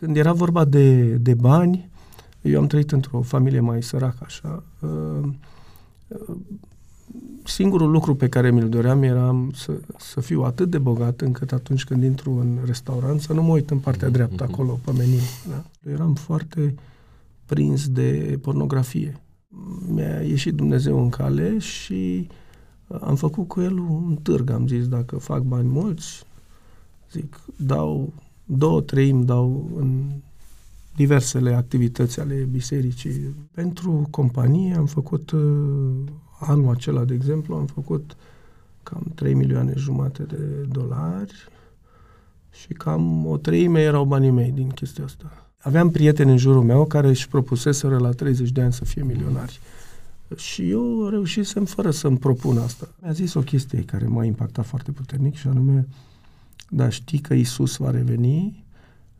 Când era vorba de, de bani, eu am trăit într-o familie mai săracă, așa. Uh, uh, singurul lucru pe care mi-l doream era să, să fiu atât de bogat încât atunci când intru în restaurant să nu mă uit în partea dreaptă mhm. acolo pe meniu. Da? Eram foarte prins de pornografie. Mi-a ieșit Dumnezeu în cale și am făcut cu el un târg. Am zis, dacă fac bani mulți, zic, dau două treimi dau în diversele activități ale bisericii. Pentru companie am făcut uh, anul acela, de exemplu, am făcut cam 3 milioane jumate de dolari și cam o treime erau banii mei din chestia asta. Aveam prieteni în jurul meu care își propuseseră la 30 de ani să fie milionari. Și eu reușisem fără să-mi propun asta. Mi-a zis o chestie care m-a impactat foarte puternic și anume, da, știi că Isus va reveni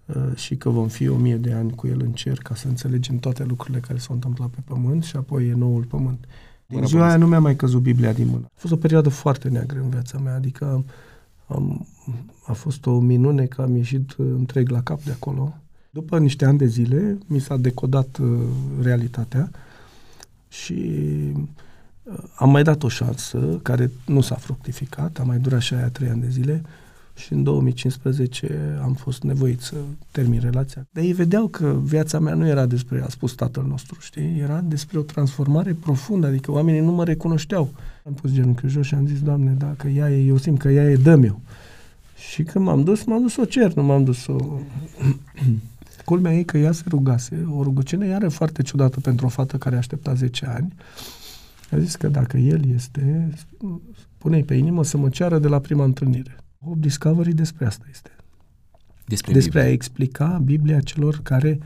uh, și că vom fi o mie de ani cu El în cer ca să înțelegem toate lucrurile care s-au întâmplat pe pământ și apoi e noul pământ. Din ziua aia nu mi-a mai căzut Biblia din mână. A fost o perioadă foarte neagră în viața mea, adică am, a fost o minune că am ieșit întreg la cap de acolo. După niște ani de zile, mi s-a decodat uh, realitatea și uh, am mai dat o șansă care nu s-a fructificat, a mai durat și aia trei ani de zile și în 2015 am fost nevoit să termin relația. Dar ei vedeau că viața mea nu era despre a spus tatăl nostru, știi? Era despre o transformare profundă, adică oamenii nu mă recunoșteau. Am pus genunchiul jos și am zis, Doamne, dacă ea e, eu simt că ea e, dă eu. Și când m-am dus, m-am dus o cer, nu m-am dus o... Culmea e că ea se rugase, o rugăciune iară foarte ciudată pentru o fată care aștepta 10 ani. A zis că dacă el este, pune pe inimă să mă ceară de la prima întâlnire. Hope Discovery despre asta este. Despre, despre a explica Biblia celor care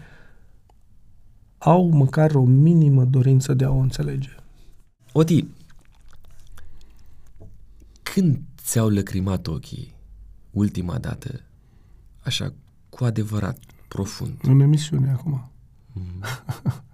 au măcar o minimă dorință de a o înțelege. Oti, când ți-au lăcrimat ochii ultima dată, așa, cu adevărat, profund? În emisiune acum. Mm.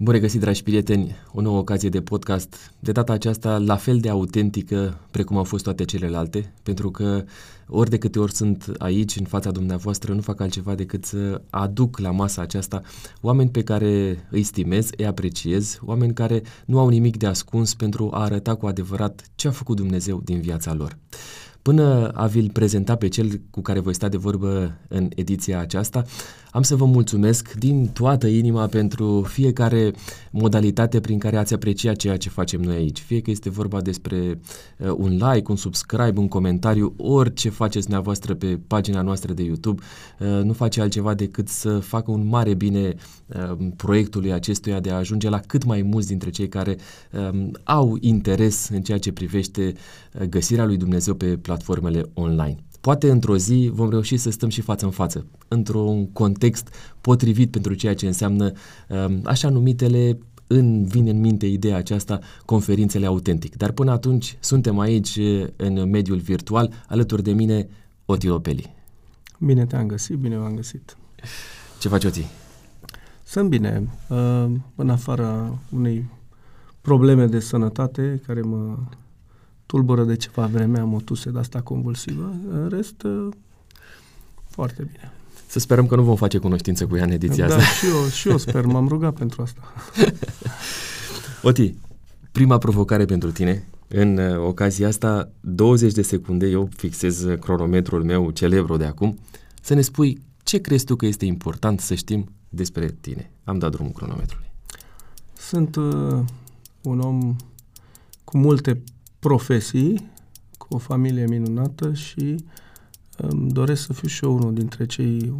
Bun regăsit, dragi prieteni, o nouă ocazie de podcast, de data aceasta la fel de autentică precum au fost toate celelalte, pentru că ori de câte ori sunt aici, în fața dumneavoastră, nu fac altceva decât să aduc la masa aceasta oameni pe care îi stimez, îi apreciez, oameni care nu au nimic de ascuns pentru a arăta cu adevărat ce a făcut Dumnezeu din viața lor. Până a vi-l prezenta pe cel cu care voi sta de vorbă în ediția aceasta, am să vă mulțumesc din toată inima pentru fiecare modalitate prin care ați apreciat ceea ce facem noi aici. Fie că este vorba despre uh, un like, un subscribe, un comentariu, orice faceți dumneavoastră pe pagina noastră de YouTube, uh, nu face altceva decât să facă un mare bine uh, proiectului acestuia de a ajunge la cât mai mulți dintre cei care uh, au interes în ceea ce privește uh, găsirea lui Dumnezeu pe platformele online. Poate într-o zi vom reuși să stăm și față în față, într-un context potrivit pentru ceea ce înseamnă um, așa numitele în vine în minte ideea aceasta, conferințele autentic. Dar până atunci suntem aici în mediul virtual, alături de mine Oti Opeli. Bine te-am găsit, bine v-am găsit. Ce faci, Oti? Sunt bine, uh, în afara unei probleme de sănătate care mă tulbură de ceva vreme, am o tuse de asta convulsivă, în rest, uh, foarte bine. Să sperăm că nu vom face cunoștință cu ea în ediția da, asta. și eu, și eu sper, m-am rugat pentru asta. Oti, prima provocare pentru tine, în uh, ocazia asta, 20 de secunde, eu fixez cronometrul meu celebru de acum, să ne spui ce crezi tu că este important să știm despre tine. Am dat drumul cronometrului. Sunt uh, un om cu multe profesii, cu o familie minunată și îmi doresc să fiu și eu unul dintre cei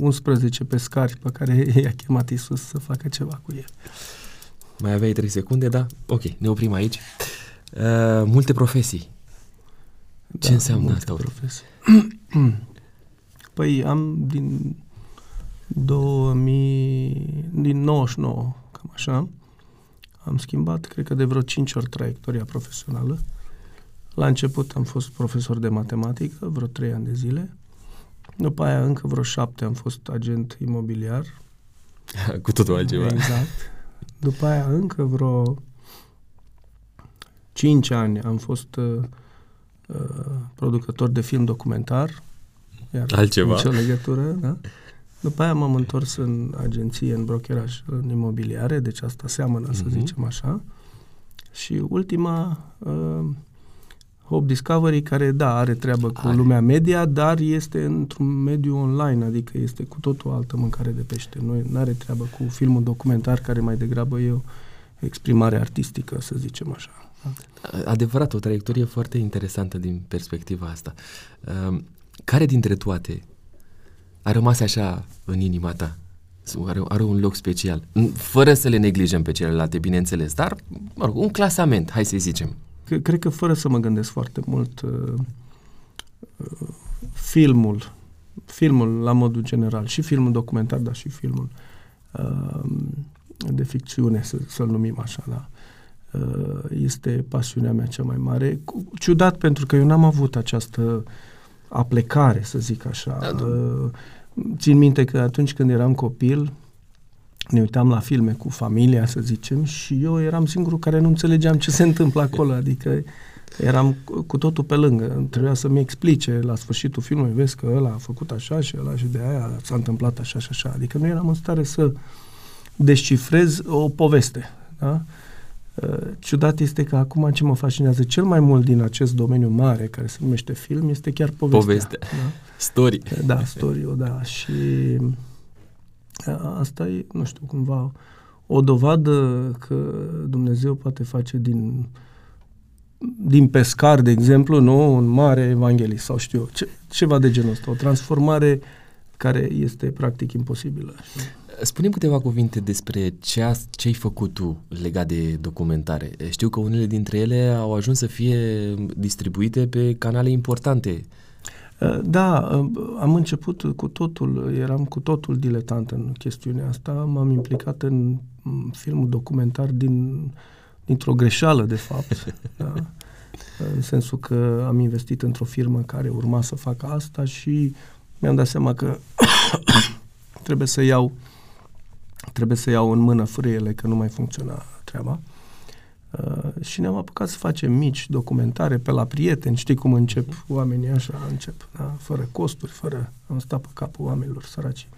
11 pescari pe care i-a chemat Isus să facă ceva cu el. Mai aveai 3 secunde, da? Ok, ne oprim aici. Uh, multe profesii. Ce da, înseamnă asta? profesii. păi am din 2000, din 99, cam așa, am schimbat, cred că de vreo 5 ori traiectoria profesională. La început am fost profesor de matematică, vreo 3 ani de zile. După aia încă vreo 7 am fost agent imobiliar. Cu totul altceva. Exact. După aia încă vreo 5 ani am fost uh, uh, producător de film documentar. Iar Altceva. Nicio legătură, da? După aia m-am întors în agenție, în brokeraj, în imobiliare, deci asta seamănă, uh-huh. să mhm. zicem așa. Și ultima, uh, Hope Discovery, care, da, are treabă cu are. lumea media, dar este într-un mediu online, adică este cu totul altă mâncare de pește. Nu are treabă cu filmul documentar, care mai degrabă e o exprimare artistică, să zicem așa. Adevărat, o traiectorie foarte interesantă din perspectiva asta. Um, care dintre toate a rămas așa în inima ta? Are, are un loc special, fără să le neglijăm pe celelalte, bineînțeles, dar, mă rog, un clasament, hai să zicem. Cred că fără să mă gândesc foarte mult, uh, uh, filmul, filmul la modul general, și filmul documentar, dar și filmul uh, de ficțiune, să, să-l numim așa, da, uh, este pasiunea mea cea mai mare. Ciudat pentru că eu n-am avut această aplecare, să zic așa. Da, uh, țin minte că atunci când eram copil, ne uitam la filme cu familia, să zicem, și eu eram singurul care nu înțelegeam ce se întâmplă acolo, adică eram cu totul pe lângă. Trebuia să-mi explice la sfârșitul filmului, vezi că ăla a făcut așa și ăla și de aia s-a întâmplat așa și așa. Adică nu eram în stare să descifrez o poveste. Da? Uh, ciudat este că acum ce mă fascinează cel mai mult din acest domeniu mare care se numește film este chiar povestea. Povestea. Da? Story. Da, story da. Și asta e, nu știu, cumva o dovadă că Dumnezeu poate face din din pescar, de exemplu, nu, un mare evanghelist sau știu eu, ce, ceva de genul ăsta, o transformare care este practic imposibilă. Spunem câteva cuvinte despre ce, a, ce ai făcut tu legat de documentare. Știu că unele dintre ele au ajuns să fie distribuite pe canale importante. Da, am început cu totul, eram cu totul diletant în chestiunea asta. M-am implicat în filmul documentar din, dintr-o greșeală, de fapt. da? În sensul că am investit într-o firmă care urma să facă asta și mi-am dat seama că trebuie să iau trebuie să iau în mână frâiele că nu mai funcționa treaba. Uh, și ne-am apucat să facem mici documentare pe la prieteni, știi cum încep oamenii așa, încep, da? fără costuri, fără, am stat pe capul oamenilor săraci.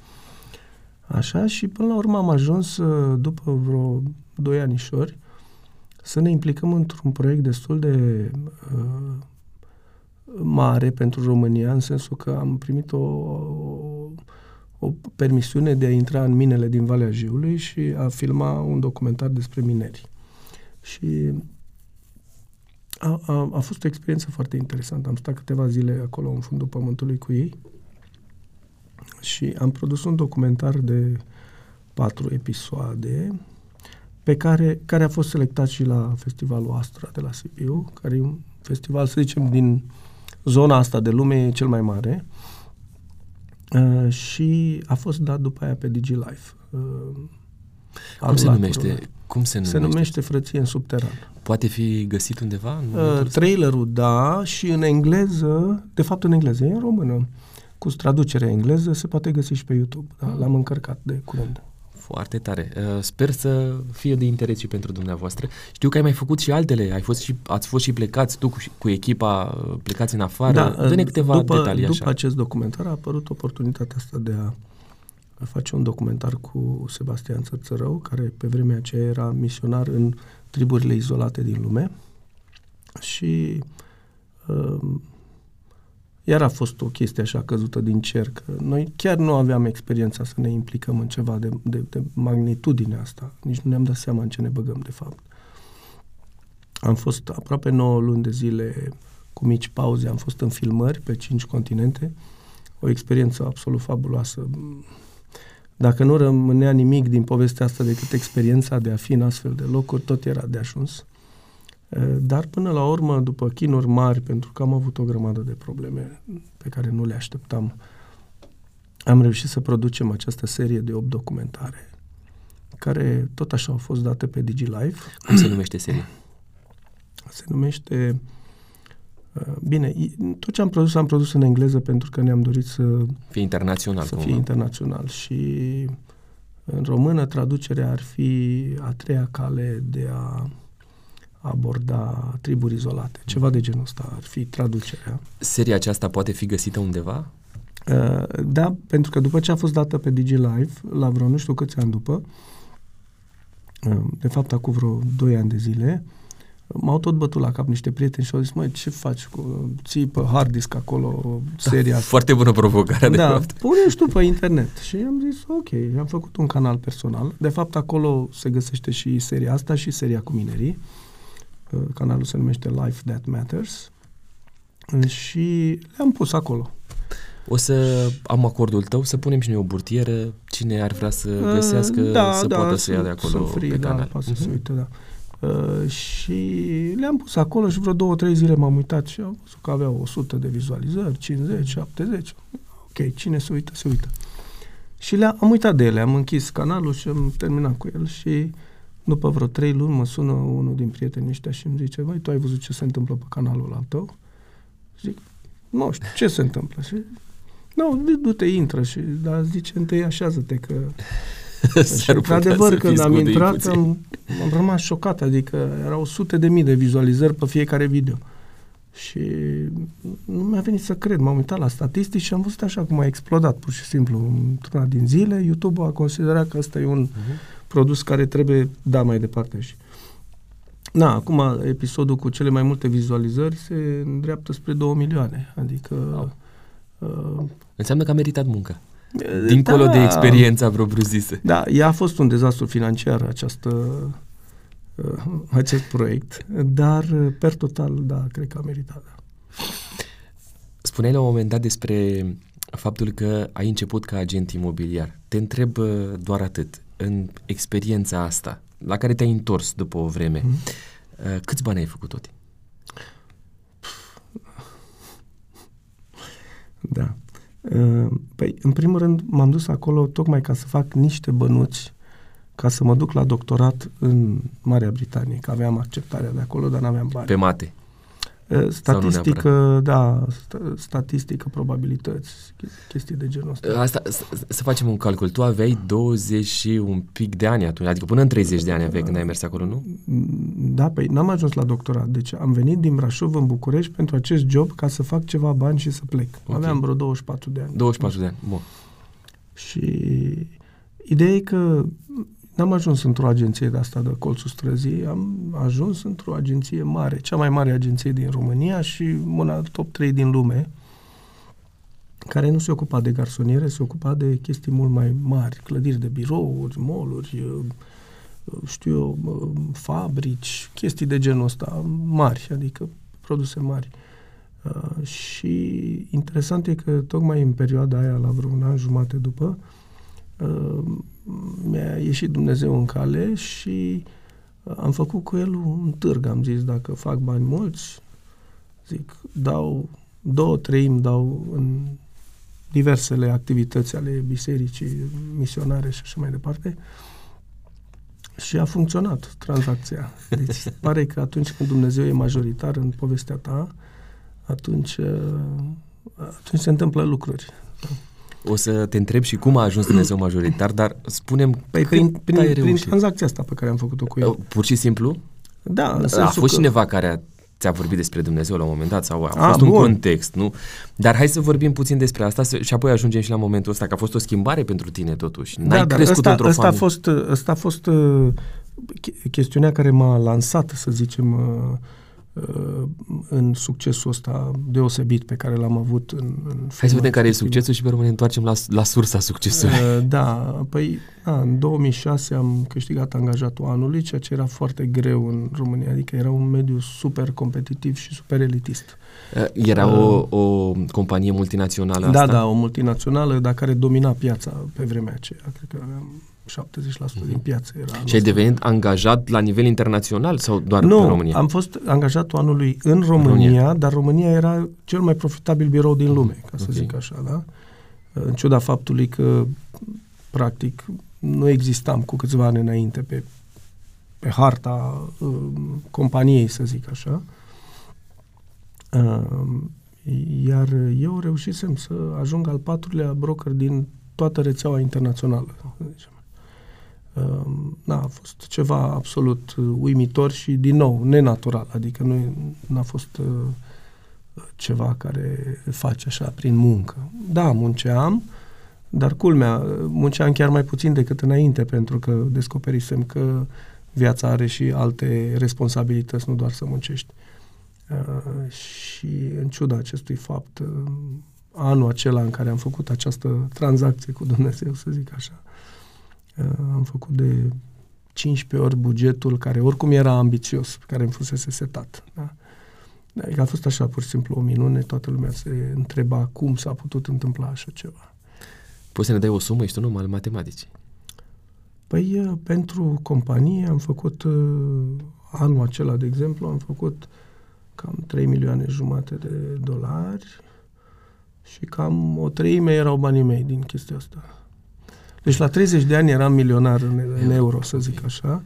Așa și până la urmă am ajuns, uh, după vreo doi anișori, să ne implicăm într-un proiect destul de uh, mare pentru România, în sensul că am primit o, o, o permisiune de a intra în minele din Valea Jiului și a filma un documentar despre mineri. Și a, a, a fost o experiență foarte interesantă. Am stat câteva zile acolo în fundul pământului cu ei și am produs un documentar de patru episoade pe care, care a fost selectat și la festivalul Astra de la Sibiu, care e un festival, să zicem, din zona asta de lume e cel mai mare uh, și a fost dat după aia pe DigiLife. Uh, Cum se numește? Cum se numește? Se numește Frăție în subteran. Poate fi găsit undeva? În uh, trailerul, da, și în engleză, de fapt în engleză, e în română. Cu traducerea engleză se poate găsi și pe YouTube. Da? L-am încărcat de curând. Foarte tare. Uh, sper să fie de interes și pentru dumneavoastră. Știu că ai mai făcut și altele. Ai fost și, ați fost și plecați tu cu, cu echipa, uh, plecați în afară. Da, Dă-ne câteva după, detalii după așa. După acest documentar a apărut oportunitatea asta de a face un documentar cu Sebastian Țărțărău, care pe vremea aceea era misionar în triburile izolate din lume. Și uh, iar a fost o chestie așa căzută din cer, că noi chiar nu aveam experiența să ne implicăm în ceva de, de, de magnitudine asta. Nici nu ne-am dat seama în ce ne băgăm, de fapt. Am fost aproape 9 luni de zile cu mici pauze, am fost în filmări pe cinci continente, o experiență absolut fabuloasă. Dacă nu rămânea nimic din povestea asta decât experiența de a fi în astfel de locuri, tot era de ajuns. Dar până la urmă, după chinuri mari, pentru că am avut o grămadă de probleme pe care nu le așteptam, am reușit să producem această serie de 8 documentare, care tot așa au fost date pe DigiLive. Cum se numește seria? Se numește... Bine, tot ce am produs, am produs în engleză pentru că ne-am dorit să... Fie internațional. Să fie internațional și În română, traducerea ar fi a treia cale de a aborda triburi izolate. Ceva de genul ăsta ar fi traducerea. Seria aceasta poate fi găsită undeva? Uh, da, pentru că după ce a fost dată pe DigiLive, la vreo nu știu câți ani după, uh, de fapt acum vreo 2 ani de zile, m-au tot bătut la cap niște prieteni și au zis, măi, ce faci cu, ții pe hard disk acolo seria da, Foarte bună provocare, de da, fapt. pune și tu pe internet. Și am zis, ok, am făcut un canal personal. De fapt, acolo se găsește și seria asta și seria cu minerii. Uh, canalul se numește Life That Matters. Și le-am pus acolo. O să am acordul tău să punem și noi o burtieră. Cine ar vrea să uh, găsească, da, să da, poată să ia de acolo free, pe da, canal. Poate uh-huh. să se mhm. uite, da. Uh, și le-am pus acolo și vreo două, trei zile m-am uitat și am văzut că aveau 100 de vizualizări, 50, 70. Ok, cine se uită, se uită. Și le-am am uitat de ele, am închis canalul și am terminat cu el și după vreo trei luni mă sună unul din prietenii ăștia și îmi zice, băi, tu ai văzut ce se întâmplă pe canalul al tău? Zic, nu știu, ce se întâmplă? Și, nu, du-te, intră și, dar zice, întâi așează-te că și într-adevăr, când am intrat, am, am rămas șocat, adică erau sute de mii de vizualizări pe fiecare video. Și nu mi-a venit să cred. M-am uitat la statistici și am văzut așa cum a explodat, pur și simplu. Într-una din zile, YouTube a considerat că ăsta e un uh-huh. Produs care trebuie da mai departe. Și Na, acum episodul cu cele mai multe vizualizări se îndreaptă spre 2 milioane. Adică... Wow. Uh, Înseamnă că a meritat muncă. Dincolo da, de experiența propriu-zisă. Da, ea a fost un dezastru financiar, această, uh, acest proiect, dar uh, per total, da, cred că a meritat. Da. Spuneai la un moment dat despre faptul că ai început ca agent imobiliar. Te întreb uh, doar atât. În experiența asta, la care te-ai întors după o vreme, mm-hmm. câți bani ai făcut tot? Da. Ă, păi, în primul rând, m-am dus acolo tocmai ca să fac niște bănuți ca să mă duc la doctorat în Marea Britanie, că aveam acceptarea de acolo, dar n-aveam bani. Pe mate? Statistică, da, statistică, probabilități, chestii de genul ăsta. Asta, să facem un calcul. Tu aveai 20 și un pic de ani atunci, adică până în 30 de ani aveai când ai mers acolo, nu? Da, păi n-am ajuns la doctorat. Deci am venit din Brașov în București pentru acest job ca să fac ceva bani și să plec. Okay. Aveam vreo 24 de ani. 24 de ani, bun. Și ideea e că N-am ajuns într-o agenție de asta de colțul străzii, am ajuns într-o agenție mare, cea mai mare agenție din România și una top 3 din lume, care nu se ocupa de garsoniere, se ocupa de chestii mult mai mari, clădiri de birouri, moluri, știu eu, fabrici, chestii de genul ăsta, mari, adică produse mari. Uh, și interesant e că tocmai în perioada aia, la vreun an jumate după, uh, mi-a ieșit Dumnezeu în cale și uh, am făcut cu el un târg. Am zis, dacă fac bani mulți, zic, dau două treimi dau în diversele activități ale bisericii misionare și așa mai departe. Și a funcționat tranzacția. Deci pare că atunci când Dumnezeu e majoritar în povestea ta, atunci, uh, atunci se întâmplă lucruri. Da? O să te întreb și cum a ajuns Dumnezeu majoritar, dar spunem păi prin, prin, prin tranzacția asta pe care am făcut-o cu el. Uh, pur și simplu? Da. A fost că... cineva care a, ți-a vorbit despre Dumnezeu la un moment dat sau a, a fost bun. un context, nu? Dar hai să vorbim puțin despre asta și apoi ajungem și la momentul ăsta, că a fost o schimbare pentru tine totuși. N-ai da, crescut ăsta, într-o ăsta a fost, ăsta a fost uh, chestiunea care m-a lansat, să zicem, uh, Uh, în succesul ăsta deosebit pe care l-am avut în, în Hai să vedem care e succesul și pe urmă ne întoarcem la, la sursa succesului. Uh, da, păi da, în 2006 am câștigat angajatul anului, ceea ce era foarte greu în România, adică era un mediu super competitiv și super elitist. Uh, era uh, o, o companie multinațională da, asta? Da, o multinațională, dar care domina piața pe vremea aceea. Cred că aveam 70% mm-hmm. din piață era. Și ai devenit angajat la nivel internațional sau doar nu, în România? am fost angajatul anului în România, România, dar România era cel mai profitabil birou din lume, ca să okay. zic așa, da? În ciuda faptului că, practic, nu existam cu câțiva ani înainte pe, pe harta uh, companiei, să zic așa. Uh, iar eu reușisem să ajung al patrulea broker din toată rețeaua internațională. Să zicem. Da, a fost ceva absolut uimitor și, din nou, nenatural. Adică nu n-a fost ceva care face așa prin muncă. Da, munceam, dar culmea, munceam chiar mai puțin decât înainte, pentru că descoperisem că viața are și alte responsabilități, nu doar să muncești. Uh, și în ciuda acestui fapt, uh, anul acela în care am făcut această tranzacție cu Dumnezeu, să zic așa, uh, am făcut de 15 ori bugetul care oricum era ambițios, care îmi fusese setat. Da? Adică a fost așa, pur și simplu, o minune, toată lumea se întreba cum s-a putut întâmpla așa ceva. Poți să ne dai o sumă? Ești un om al matematicii. Păi, pentru companie am făcut, anul acela, de exemplu, am făcut cam 3 milioane jumate de dolari și cam o treime erau banii mei din chestia asta. Deci la 30 de ani eram milionar în, în euro, să zic așa.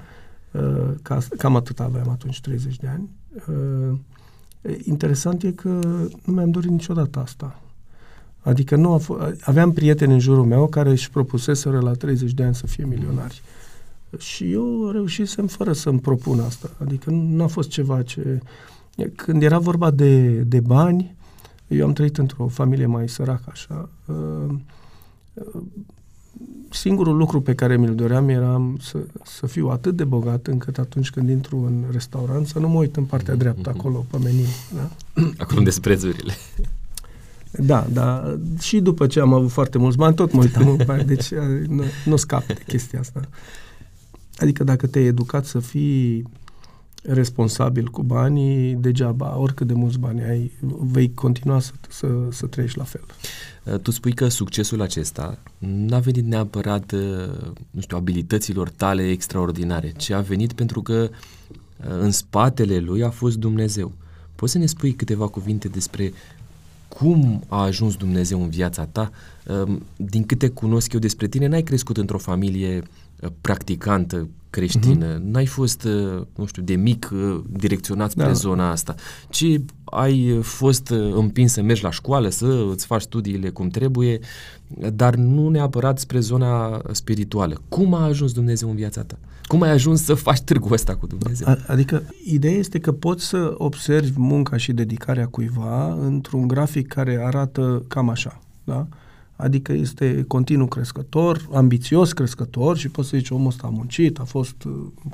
Ca, cam atât aveam atunci, 30 de ani. Interesant e că nu mi-am dorit niciodată asta. Adică nu a f- aveam prieteni în jurul meu care își propuseseră la 30 de ani să fie milionari. Și eu reușisem fără să-mi propun asta. Adică nu a fost ceva ce... Când era vorba de, de bani, eu am trăit într-o familie mai săracă, așa. Uh, uh, singurul lucru pe care mi-l doream era să, să fiu atât de bogat încât atunci când intru în restaurant să nu mă uit în partea mhm, dreaptă, mhm. acolo, pe meniu. Da? Acolo unde prețurile. Da, da. Și după ce am avut foarte mulți bani, tot mă uitam în bani, deci uh, nu, nu scap de chestia asta. Adică dacă te-ai educat să fii responsabil cu banii, degeaba, oricât de mulți bani ai, vei continua să, să, să trăiești la fel. Uh, tu spui că succesul acesta n-a venit neapărat, uh, nu știu, abilităților tale extraordinare, ci a venit pentru că în spatele lui a fost Dumnezeu. Poți să ne spui câteva cuvinte despre cum a ajuns Dumnezeu în viața ta. Ehm, din câte cunosc eu despre tine, n-ai crescut într-o familie eh, practicantă creștină, uh-huh. n-ai fost, eh, nu știu, de mic eh, direcționat spre da. zona asta, ci ai fost împins să mergi la școală, să îți faci studiile cum trebuie, dar nu neapărat spre zona spirituală. Cum a ajuns Dumnezeu în viața ta? Cum ai ajuns să faci târgul ăsta cu Dumnezeu? A, adică, ideea este că poți să observi munca și dedicarea cuiva într-un grafic care arată cam așa, da? Adică este continuu crescător, ambițios crescător și poți să zici omul ăsta a muncit, a fost,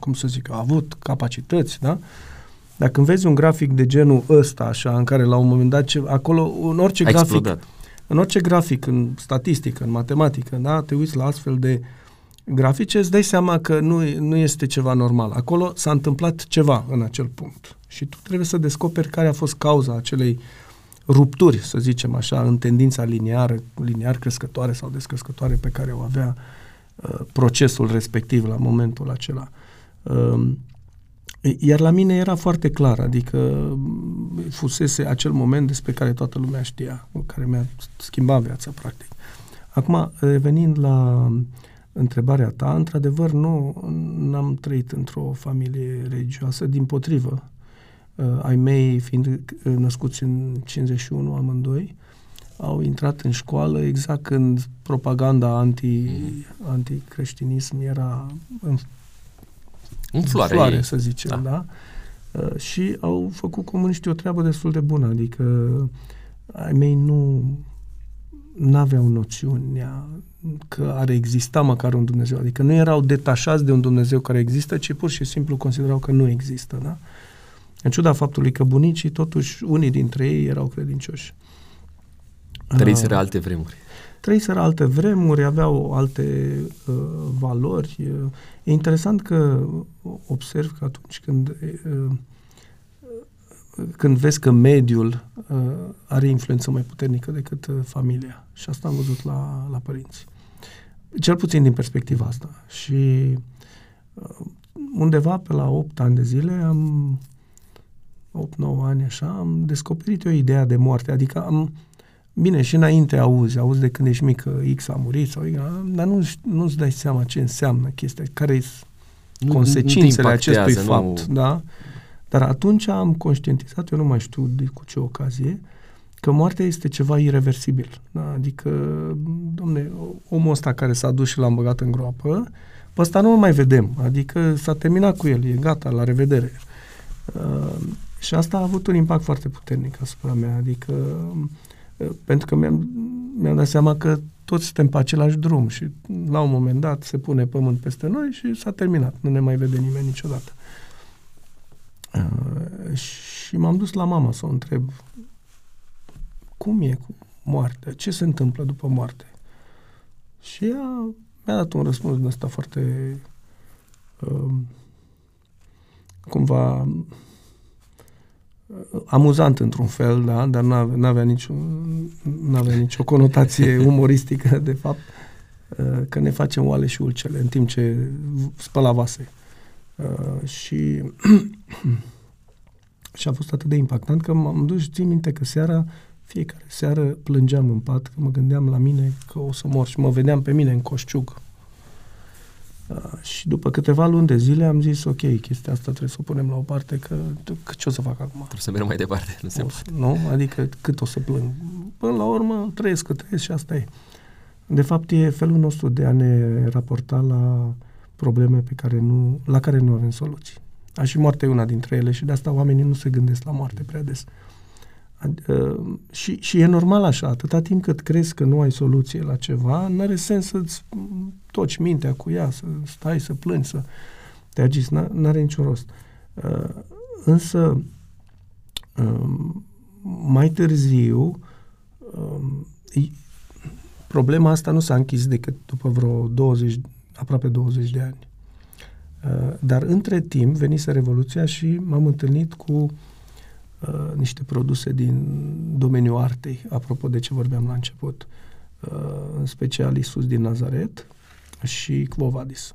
cum să zic, a avut capacități, da? Dacă vezi un grafic de genul ăsta, așa, în care la un moment dat, ce, acolo, în orice a grafic, explodat. în orice grafic, în statistică, în matematică, da, te uiți la astfel de grafice, îți dai seama că nu, nu este ceva normal. Acolo s-a întâmplat ceva în acel punct. Și tu trebuie să descoperi care a fost cauza acelei rupturi, să zicem așa, în tendința liniară, liniar crescătoare sau descrescătoare pe care o avea uh, procesul respectiv la momentul acela. Uh, iar la mine era foarte clar, adică mm, fusese acel moment despre care toată lumea știa, care mi-a schimbat viața, practic. Acum, revenind la întrebarea ta, într-adevăr, nu am trăit într-o familie religioasă, din potrivă. Uh, ai mei, fiind uh, născuți în 51 amândoi, au intrat în școală exact când propaganda anti, anticreștinism era în, în floare, floare să zicem, da? da? Uh, și au făcut comuniștii o treabă destul de bună, adică ai mei nu n-aveau noțiunea că ar exista măcar un Dumnezeu. Adică nu erau detașați de un Dumnezeu care există, ci pur și simplu considerau că nu există. Da? În ciuda faptului că bunicii, totuși, unii dintre ei erau credincioși. Trăiseră uh, alte vremuri. Trăiseră alte vremuri, aveau alte uh, valori. E interesant că observ că atunci când uh, când vezi că mediul uh, are influență mai puternică decât uh, familia. Și asta am văzut la, la părinți. Cel puțin din perspectiva asta. Și uh, undeva pe la 8 ani de zile am 8-9 ani așa, am descoperit eu ideea de moarte. Adică am, bine, și înainte auzi, auzi de când ești mică, X a murit sau Y, dar nu, nu-ți dai seama ce înseamnă chestia, care sunt consecințele acestui nu... fapt, da? Dar atunci am conștientizat, eu nu mai știu de cu ce ocazie, că moartea este ceva irreversibil. Da? Adică, domne, omul ăsta care s-a dus și l-am băgat în groapă, pe ăsta nu mai vedem, adică s-a terminat cu el, e gata, la revedere. Uh, și asta a avut un impact foarte puternic asupra mea, adică uh, pentru că mi-am, mi-am dat seama că toți suntem pe același drum și la un moment dat se pune pământ peste noi și s-a terminat, nu ne mai vede nimeni niciodată. Uh, și m-am dus la mama să o întreb cum e cu moartea, ce se întâmplă după moarte. Și ea mi-a dat un răspuns din ăsta foarte uh, cumva uh, amuzant într-un fel, da, dar nu avea nicio, n-avea nicio conotație umoristică, de fapt, uh, că ne facem oale și ulcele în timp ce spăla vase. Uh, și și a fost atât de impactant că m-am dus, țin minte că seara fiecare seară plângeam în pat, că mă gândeam la mine că o să mor și mă vedeam pe mine în coșciug. Uh, și după câteva luni de zile am zis, ok, chestia asta trebuie să o punem la o parte, că, că ce o să fac acum? Trebuie să merg mai departe, nu se o, poate. Nu? Adică cât o să plâng? Până la urmă trăiesc, că trăiesc și asta e. De fapt, e felul nostru de a ne raporta la probleme pe care nu, la care nu avem soluții. Aș și moartea e una dintre ele și de asta oamenii nu se gândesc la moarte prea des. Uh, Uh, și, și e normal așa, atâta timp cât crezi că nu ai soluție la ceva, nu are sens să-ți toci mintea cu ea, să stai să plângi, să te agiți, nu are niciun rost. Uh, însă, um, mai târziu, um, problema asta nu s-a închis decât după vreo 20, aproape 20 de ani. Uh, dar între timp venise Revoluția și m-am întâlnit cu Uh, niște produse din domeniul artei, apropo de ce vorbeam la început, uh, în special Isus din Nazaret și Quovadis.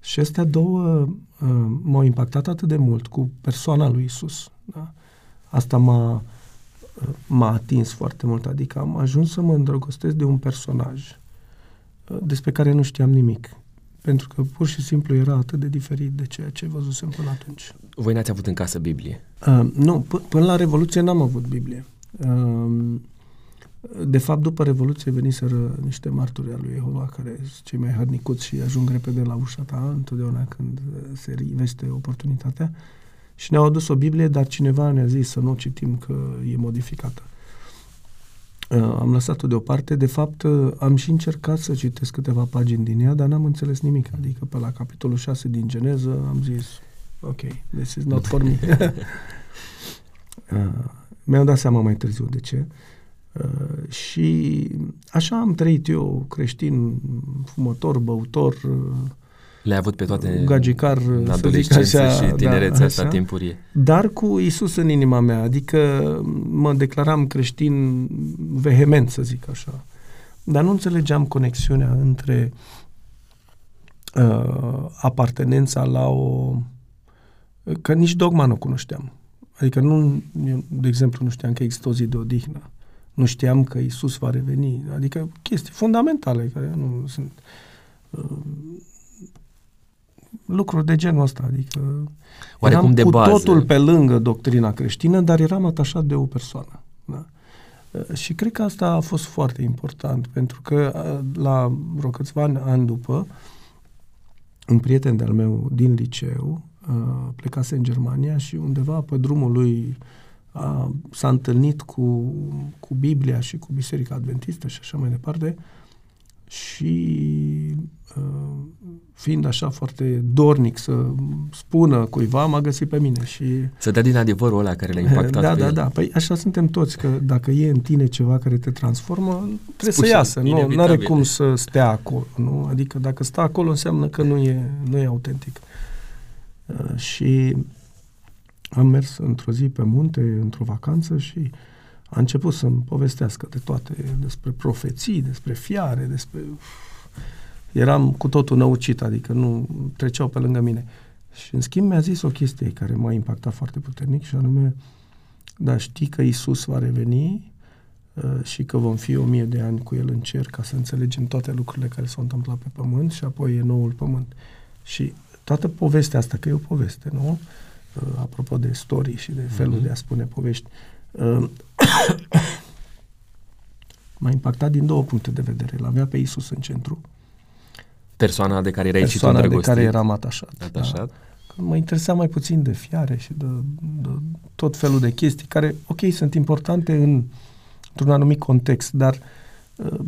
Și astea două uh, m-au impactat atât de mult cu persoana lui Isus. Da? Asta m-a, uh, m-a atins foarte mult, adică am ajuns să mă îndrăgostesc de un personaj uh, despre care nu știam nimic pentru că pur și simplu era atât de diferit de ceea ce văzusem până atunci. Voi n-ați avut în casă Biblie? Uh, nu, p- până la Revoluție n-am avut Biblie. Uh, de fapt, după Revoluție veniseră niște marturi al lui Jehova, care sunt cei mai hărnicuți și ajung repede la ușa ta, întotdeauna când se rivește oportunitatea. Și ne-au adus o Biblie, dar cineva ne-a zis să nu o citim, că e modificată. Uh, am lăsat-o deoparte. De fapt, uh, am și încercat să citesc câteva pagini din ea, dar n-am înțeles nimic. Adică pe la capitolul 6 din Geneză am zis, ok, this is not for me. uh, mi-am dat seama mai târziu de ce. Uh, și așa am trăit eu, creștin, fumător, băutor, uh, le-ai avut pe toate gagicar, în adolescență așa, și tinerețea da, asta timpurie. Dar cu Isus în inima mea, adică mă declaram creștin vehement, să zic așa. Dar nu înțelegeam conexiunea între uh, apartenența la o... Că nici dogma nu cunoșteam. Adică nu, eu, de exemplu, nu știam că există o zi de odihnă. Nu știam că Isus va reveni. Adică chestii fundamentale care nu sunt... Uh, lucruri de genul ăsta. Adică Oarecum eram de cu bază. totul pe lângă doctrina creștină, dar eram atașat de o persoană. Da? Și cred că asta a fost foarte important, pentru că la vreo câțiva ani, ani după, un prieten de-al meu din liceu plecase în Germania și undeva pe drumul lui a, s-a întâlnit cu, cu Biblia și cu Biserica Adventistă și așa mai departe și uh, fiind așa foarte dornic să spună cuiva, m-a găsit pe mine și... Să dea din adevărul ăla care l-a impactat Da, pe da, el. da. Păi așa suntem toți, că dacă e în tine ceva care te transformă, trebuie Spus să iasă. Nu inevitabil. are cum să stea acolo. Nu? Adică dacă stă acolo înseamnă că nu e, nu e autentic. Uh, și am mers într-o zi pe munte, într-o vacanță și a început să-mi povestească de toate, despre profeții, despre fiare, despre... Eram cu totul năucit, adică nu treceau pe lângă mine. Și în schimb mi-a zis o chestie care m-a impactat foarte puternic și anume, da, știi că Isus va reveni uh, și că vom fi o mie de ani cu El în cer ca să înțelegem toate lucrurile care s-au întâmplat pe pământ și apoi e noul pământ. Și toată povestea asta, că e o poveste, nu? Uh, apropo de story și de felul mm-hmm. de a spune povești, uh, m-a impactat din două puncte de vedere. L-avea pe Isus în centru Persoana de care erai persoana și de care eram atașat. Atașat. Da. Mă interesa mai puțin de fiare și de, de tot felul de chestii care, ok, sunt importante în, într-un anumit context, dar uh,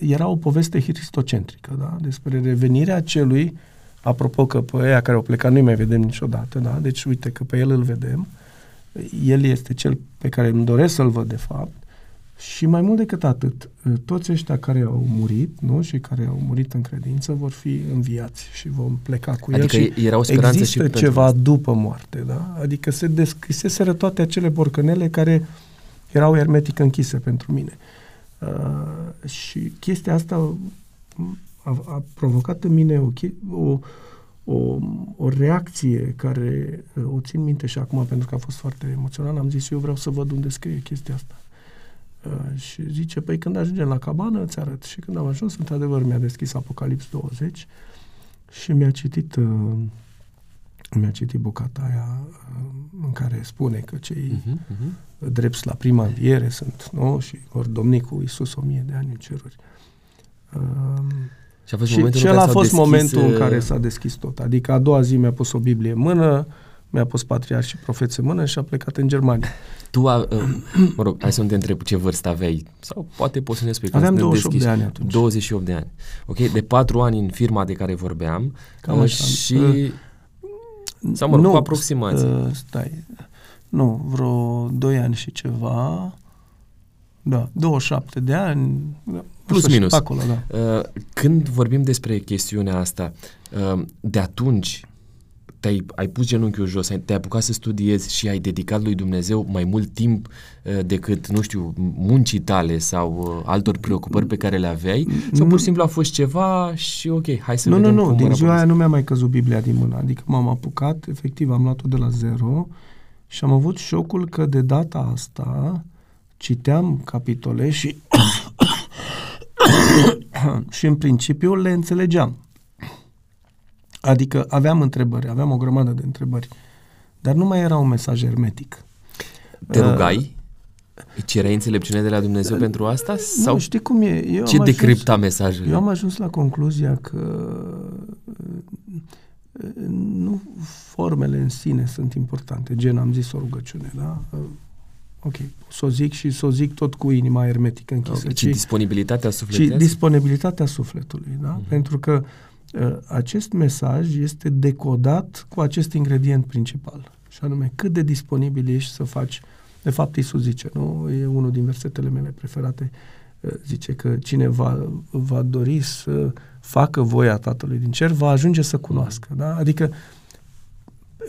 era o poveste hristocentrică, da? despre revenirea celui, apropo că pe aia care au plecat nu-i mai vedem niciodată, da? deci uite că pe el îl vedem, el este cel pe care îmi doresc să-l văd de fapt, și mai mult decât atât, toți ăștia care au murit, nu, și care au murit în credință, vor fi înviați și vom pleca cu adică el. Și era o speranță există și ceva pentru... după moarte, da? Adică se descriseseră toate acele borcănele care erau ermetic închise pentru mine. Uh, și chestia asta a, a provocat în mine o, o, o, o reacție care o țin minte și acum pentru că a fost foarte emoțional. Am zis, eu vreau să văd unde scrie chestia asta. Uh, și zice, păi când ajungem la cabană, îți arăt. Și când am ajuns, într-adevăr, mi-a deschis Apocalips 20 și mi-a citit uh, mi-a citit bucata aia uh, în care spune că cei uh-huh, uh-huh. drepți la prima înviere sunt, nu? Și vor domni cu Isus o mie de ani în ceruri. Uh, și a fost și, momentul și în a care fost deschis, momentul în uh, care s-a deschis tot. Adică a doua zi mi-a pus o Biblie în mână, mi-a pus patriarh și profeți în mână și a plecat în Germania. Tu, a, uh, mă rog, hai să nu te întreb ce vârstă aveai, sau poate poți să ne spui. Aveam 28 deschiși. de ani atunci. 28 de ani. Ok, de patru ani în firma de care vorbeam Cam așa. și... Uh, sau mă rog, nu, cu aproximație. Uh, stai, nu, vreo 2 ani și ceva, da, 27 de ani, da, plus minus. Acolo, da. Uh, când vorbim despre chestiunea asta, uh, de atunci te-ai ai pus genunchiul jos, te-ai apucat să studiezi și ai dedicat lui Dumnezeu mai mult timp uh, decât, nu știu, muncii tale sau uh, altor preocupări pe care le aveai? Sau pur și simplu a fost ceva și ok, hai să nu, vedem Nu, nu, cum din ziua aia nu mi-a mai căzut Biblia din mână. Adică m-am apucat, efectiv, am luat-o de la zero și am avut șocul că de data asta citeam capitole și și în principiu le înțelegeam. Adică aveam întrebări, aveam o grămadă de întrebări, dar nu mai era un mesaj hermetic. Te rugai? Uh, cereai înțelepciune de la Dumnezeu uh, pentru asta? Sau nu, știi cum e? Eu ce decripta mesajele? Eu am ajuns la concluzia că uh, nu formele în sine sunt importante, gen am zis o rugăciune, da? Uh, ok, să o zic și să o zic tot cu inima hermetică închisă. Okay, ci disponibilitatea sufletului. Și disponibilitatea sufletului, da? Uh-huh. Pentru că uh, acest mesaj este decodat cu acest ingredient principal, și anume cât de disponibil ești să faci, de fapt Iisus zice, nu? E unul din versetele mele preferate, uh, zice că cine va, va dori să facă voia Tatălui din cer, va ajunge să cunoască, da? Adică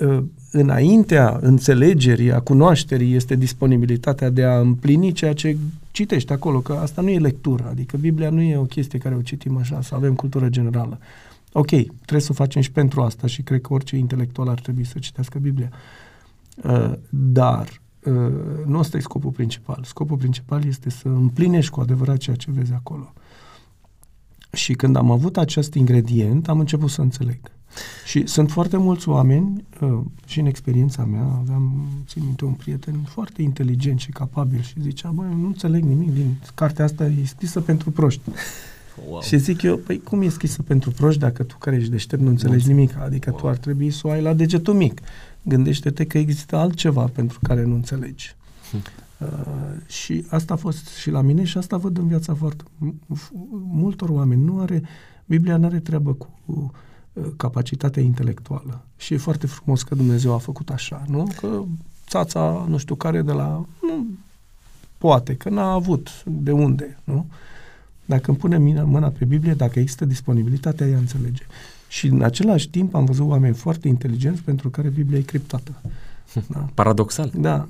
uh, înaintea înțelegerii, a cunoașterii, este disponibilitatea de a împlini ceea ce citești acolo, că asta nu e lectură, adică Biblia nu e o chestie care o citim așa, să avem cultură generală. Ok, trebuie să o facem și pentru asta și cred că orice intelectual ar trebui să citească Biblia. Uh, dar uh, nu ăsta e scopul principal. Scopul principal este să împlinești cu adevărat ceea ce vezi acolo. Și când am avut acest ingredient, am început să înțeleg. Și sunt foarte mulți oameni, uh, și în experiența mea, aveam, țin minte, un prieten foarte inteligent și capabil și zicea, băi, nu înțeleg nimic din cartea asta, e scrisă pentru proști. Wow. Și zic eu, păi cum e scrisă pentru proști dacă tu care ești deștept nu înțelegi nimic? Adică wow. tu ar trebui să o ai la degetul mic. Gândește-te că există altceva pentru care nu înțelegi. Hm. Uh, și asta a fost și la mine și asta văd în viața foarte multor oameni. Nu are, Biblia nu are treabă cu capacitatea intelectuală. Și e foarte frumos că Dumnezeu a făcut așa, nu? Că țața, nu știu care, de la... Nu, poate, că n-a avut de unde, nu? Dacă îmi pune mâna pe Biblie, dacă există disponibilitatea, ea înțelege. Și în același timp am văzut oameni foarte inteligenți pentru care Biblia e criptată. Da? Paradoxal. Da,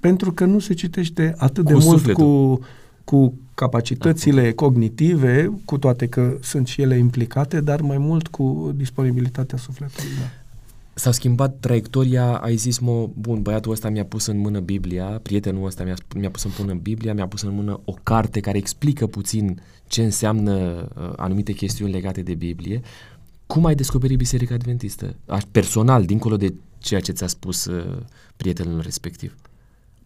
pentru că nu se citește atât cu de mult cu, cu capacitățile cognitive, cu toate că sunt și ele implicate, dar mai mult cu disponibilitatea sufletului. Da. S-a schimbat traiectoria, ai zis, mă, bun, băiatul ăsta mi-a pus în mână Biblia, prietenul ăsta mi-a, mi-a pus în mână Biblia, mi-a pus în mână o carte care explică puțin ce înseamnă uh, anumite chestiuni legate de Biblie. Cum ai descoperit Biserica Adventistă? Personal, dincolo de ceea ce ți-a spus uh, prietenul respectiv.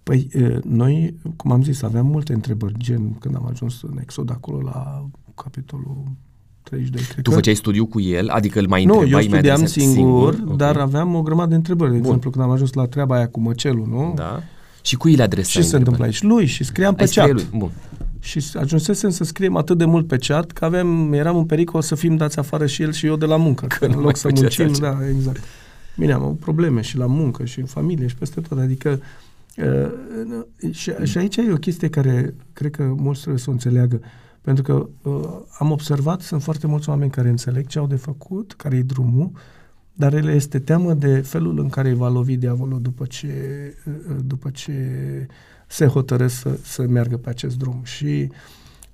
Păi, noi, cum am zis, aveam multe întrebări, gen când am ajuns în Exod acolo la capitolul 32, cred Tu că. făceai studiu cu el? Adică îl mai Nu, întrebai eu mai studiam adresat singur, Ok. dar aveam o grămadă de întrebări. De Bun. exemplu, când am ajuns la treaba aia cu măcelul, nu? Da. Și cui le adresai Ce se întâmplă aici? Lui și scriam pe Ai scrie chat. lui. Bun. Și ajunsesem să scriem atât de mult pe chat că aveam, eram în pericol să fim dați afară și el și eu de la muncă. Că nu în mai loc să făceați muncim, altceva. da, exact. Bine, am avut probleme și la muncă și în familie și peste tot. Adică uh, și, și aici e o chestie care cred că mulți trebuie să o înțeleagă. Pentru că uh, am observat, sunt foarte mulți oameni care înțeleg ce au de făcut, care e drumul, dar ele este teamă de felul în care îi va lovi diavolul după ce, uh, după ce se hotărăsc să, să meargă pe acest drum. Și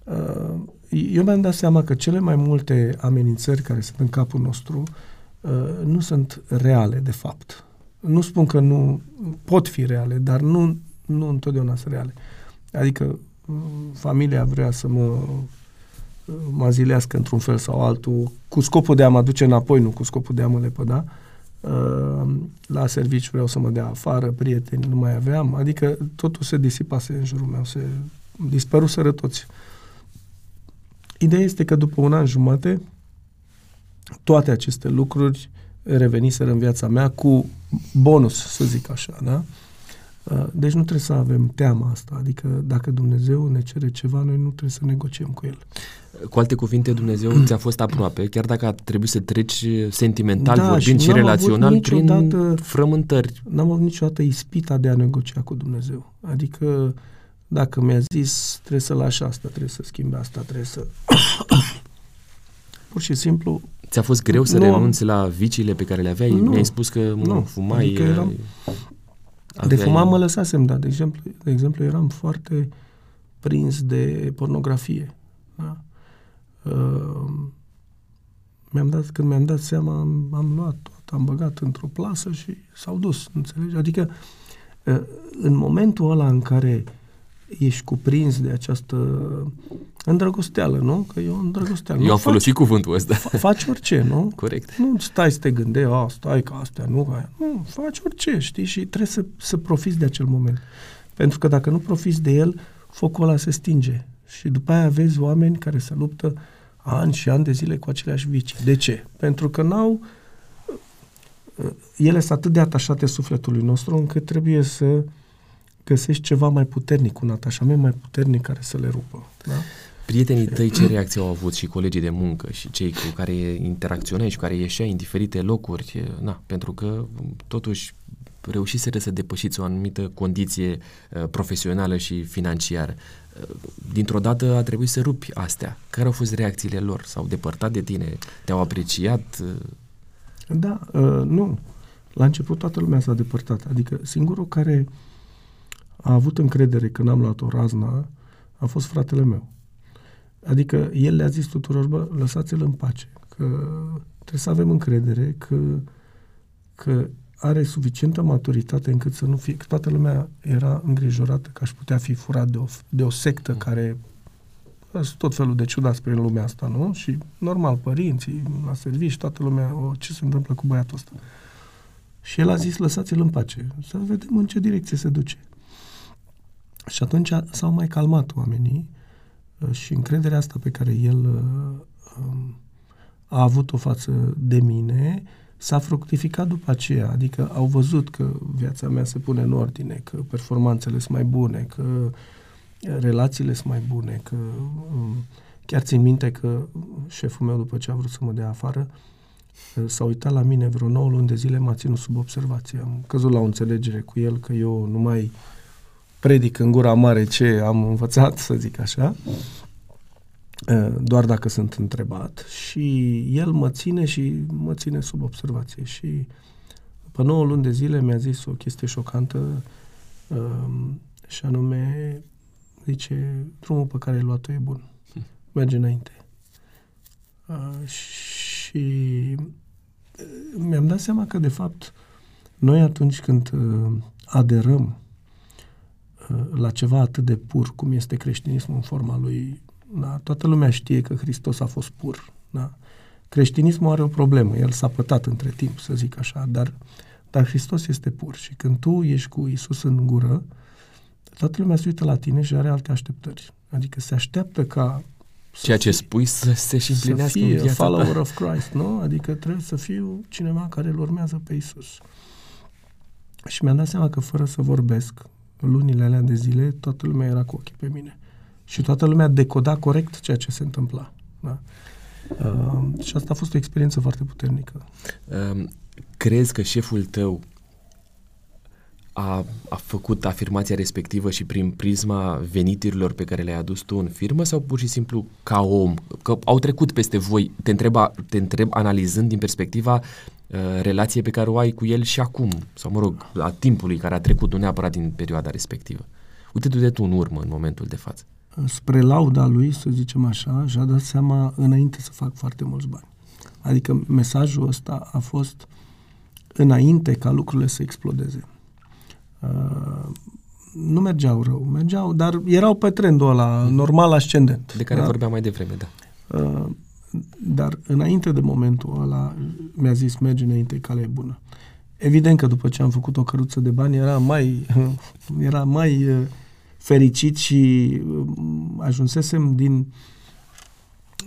uh, eu mi-am dat seama că cele mai multe amenințări care sunt în capul nostru uh, nu sunt reale, de fapt. Nu spun că nu pot fi reale, dar nu, nu întotdeauna sunt reale. Adică uh, familia vrea să mă uh, mă zilească într-un fel sau altul, cu scopul de a mă aduce înapoi, nu cu scopul de a mă lepăda. Uh, la serviciu vreau să mă dea afară, prieteni nu mai aveam, adică totul se disipase în jurul meu, se dispăruseră toți. Ideea este că după un an jumate, toate aceste lucruri reveniseră în viața mea cu bonus, să zic așa, da? Uh, Deci nu trebuie să avem teama asta, adică dacă Dumnezeu ne cere ceva, noi nu trebuie să negociem cu El. Cu alte cuvinte, Dumnezeu ți-a fost aproape, chiar dacă a trebuit să treci sentimental Da, vorbind și și n-am relațional avut prin niciodată- frământări. N-am avut niciodată ispita de a negocia cu Dumnezeu. Adică dacă mi-a zis trebuie să lași asta, trebuie să schimbi asta, trebuie să... Pur și simplu, Ți-a fost greu să Nu. renunți la viciile pe care le aveai? Nu. Mi-ai spus că nu, Nu. fumai... Adică eram- aveai- de fumat mă lăsasem, dar de exemplu, de exemplu eram foarte prins de pornografie. Da? Uh, mi-am dat, când mi-am dat seama, am, am luat tot, am băgat într-o plasă și s-au dus, înțelegi? Adică, uh, în momentul ăla în care ești cuprins de această îndrăgosteală, nu? Că e o îndrăgosteală. Eu Nu am faci- folosit cuvântul ăsta. fa- faci orice, nu? Corect. Nu stai să te gândești, a, stai ca astea, nu ca aia. Nu, faci orice, știi? Și trebuie să, să profiți de acel moment. Pentru că dacă nu profiți de el, focul ăla se stinge. Și după aia vezi oameni care se luptă ani și ani de zile cu aceleași vicii. De ce? Pentru că n-au... Ele sunt atât de atașate sufletului nostru încât trebuie să găsești ceva mai puternic, un atașament mai puternic care să le rupă. Da? Prietenii tăi ce reacție au avut și colegii de muncă și cei cu care interacționai și cu care ieșeai în diferite locuri? Na, pentru că totuși reușiseră să depășiți o anumită condiție uh, profesională și financiară. Uh, dintr-o dată a trebuit să rupi astea. Care au fost reacțiile lor? S-au depărtat de tine? Te-au apreciat? Uh, Da, uh, nu. La început toată lumea s-a depărtat. Adică singurul care a avut încredere când am luat o raznă a fost fratele meu. Adică el le-a zis tuturor, bă, lăsați-l în pace, că trebuie să avem încredere că, că are suficientă maturitate încât să nu fie... Că toată lumea era îngrijorată că aș putea fi furat de o, de o sectă care sunt tot felul de ciudați prin lumea asta, nu? Și normal, părinții, la servici, toată lumea, o, ce se întâmplă cu băiatul ăsta? Și el a zis, lăsați-l în pace, să vedem în ce direcție se duce. Și atunci s-au mai calmat oamenii uh, și încrederea asta pe care el uh, um, a avut-o față de mine s-a fructificat după aceea, adică au văzut că viața mea se pune în ordine, că performanțele sunt mai bune, că relațiile sunt mai bune, că um, chiar țin minte că șeful meu după ce a vrut să mă dea afară uh, s-a uitat la mine vreo 9 luni de zile, m-a ținut sub observație. Am căzut la o înțelegere cu el că eu nu mai predic în gura mare ce am învățat, să zic așa, uh, doar dacă sunt întrebat și el mă ține și mă ține sub observație și după 9 luni de zile mi-a zis o chestie șocantă um, și anume zice, drumul pe care ai luat-o e bun. Merge înainte. Uh, și uh, mi-am dat seama că, de fapt, noi atunci când uh, aderăm uh, la ceva atât de pur cum este creștinismul în forma lui, da, toată lumea știe că Hristos a fost pur. Da? Creștinismul are o problemă, el s-a pătat între timp, să zic așa, dar, dar Hristos este pur și când tu ești cu Isus în gură, toată lumea se uită la tine și are alte așteptări. Adică se așteaptă ca Ceea ce spui să se și împlinească să fie în viața follower ta. of Christ, nu? Adică trebuie să fiu cineva care îl urmează pe Isus. Și mi-am dat seama că fără să vorbesc, lunile alea de zile, toată lumea era cu ochii pe mine. Și toată lumea decoda corect ceea ce se întâmpla. Da? Uh, și asta a fost o experiență foarte puternică. Um, crezi că șeful tău a, a făcut afirmația respectivă și prin prisma veniturilor pe care le-ai adus tu în firmă sau pur și simplu ca om? Că au trecut peste voi, te întreb, te întreb analizând din perspectiva uh, relației pe care o ai cu el și acum, sau mă rog, a timpului care a trecut, nu neapărat din perioada respectivă. Uite-te tu în urmă în momentul de față. Spre lauda lui, să zicem așa, și-a dat seama înainte să fac foarte mulți bani. Adică mesajul ăsta a fost înainte ca lucrurile să explodeze. Uh, nu mergeau rău, mergeau, dar erau pe trendul ăla normal ascendent. De care da? vorbeam mai devreme, da. Uh, dar înainte de momentul ăla mi-a zis merge înainte, calea e bună. Evident că după ce am făcut o căruță de bani era mai, era mai uh, fericit și uh, ajunsesem din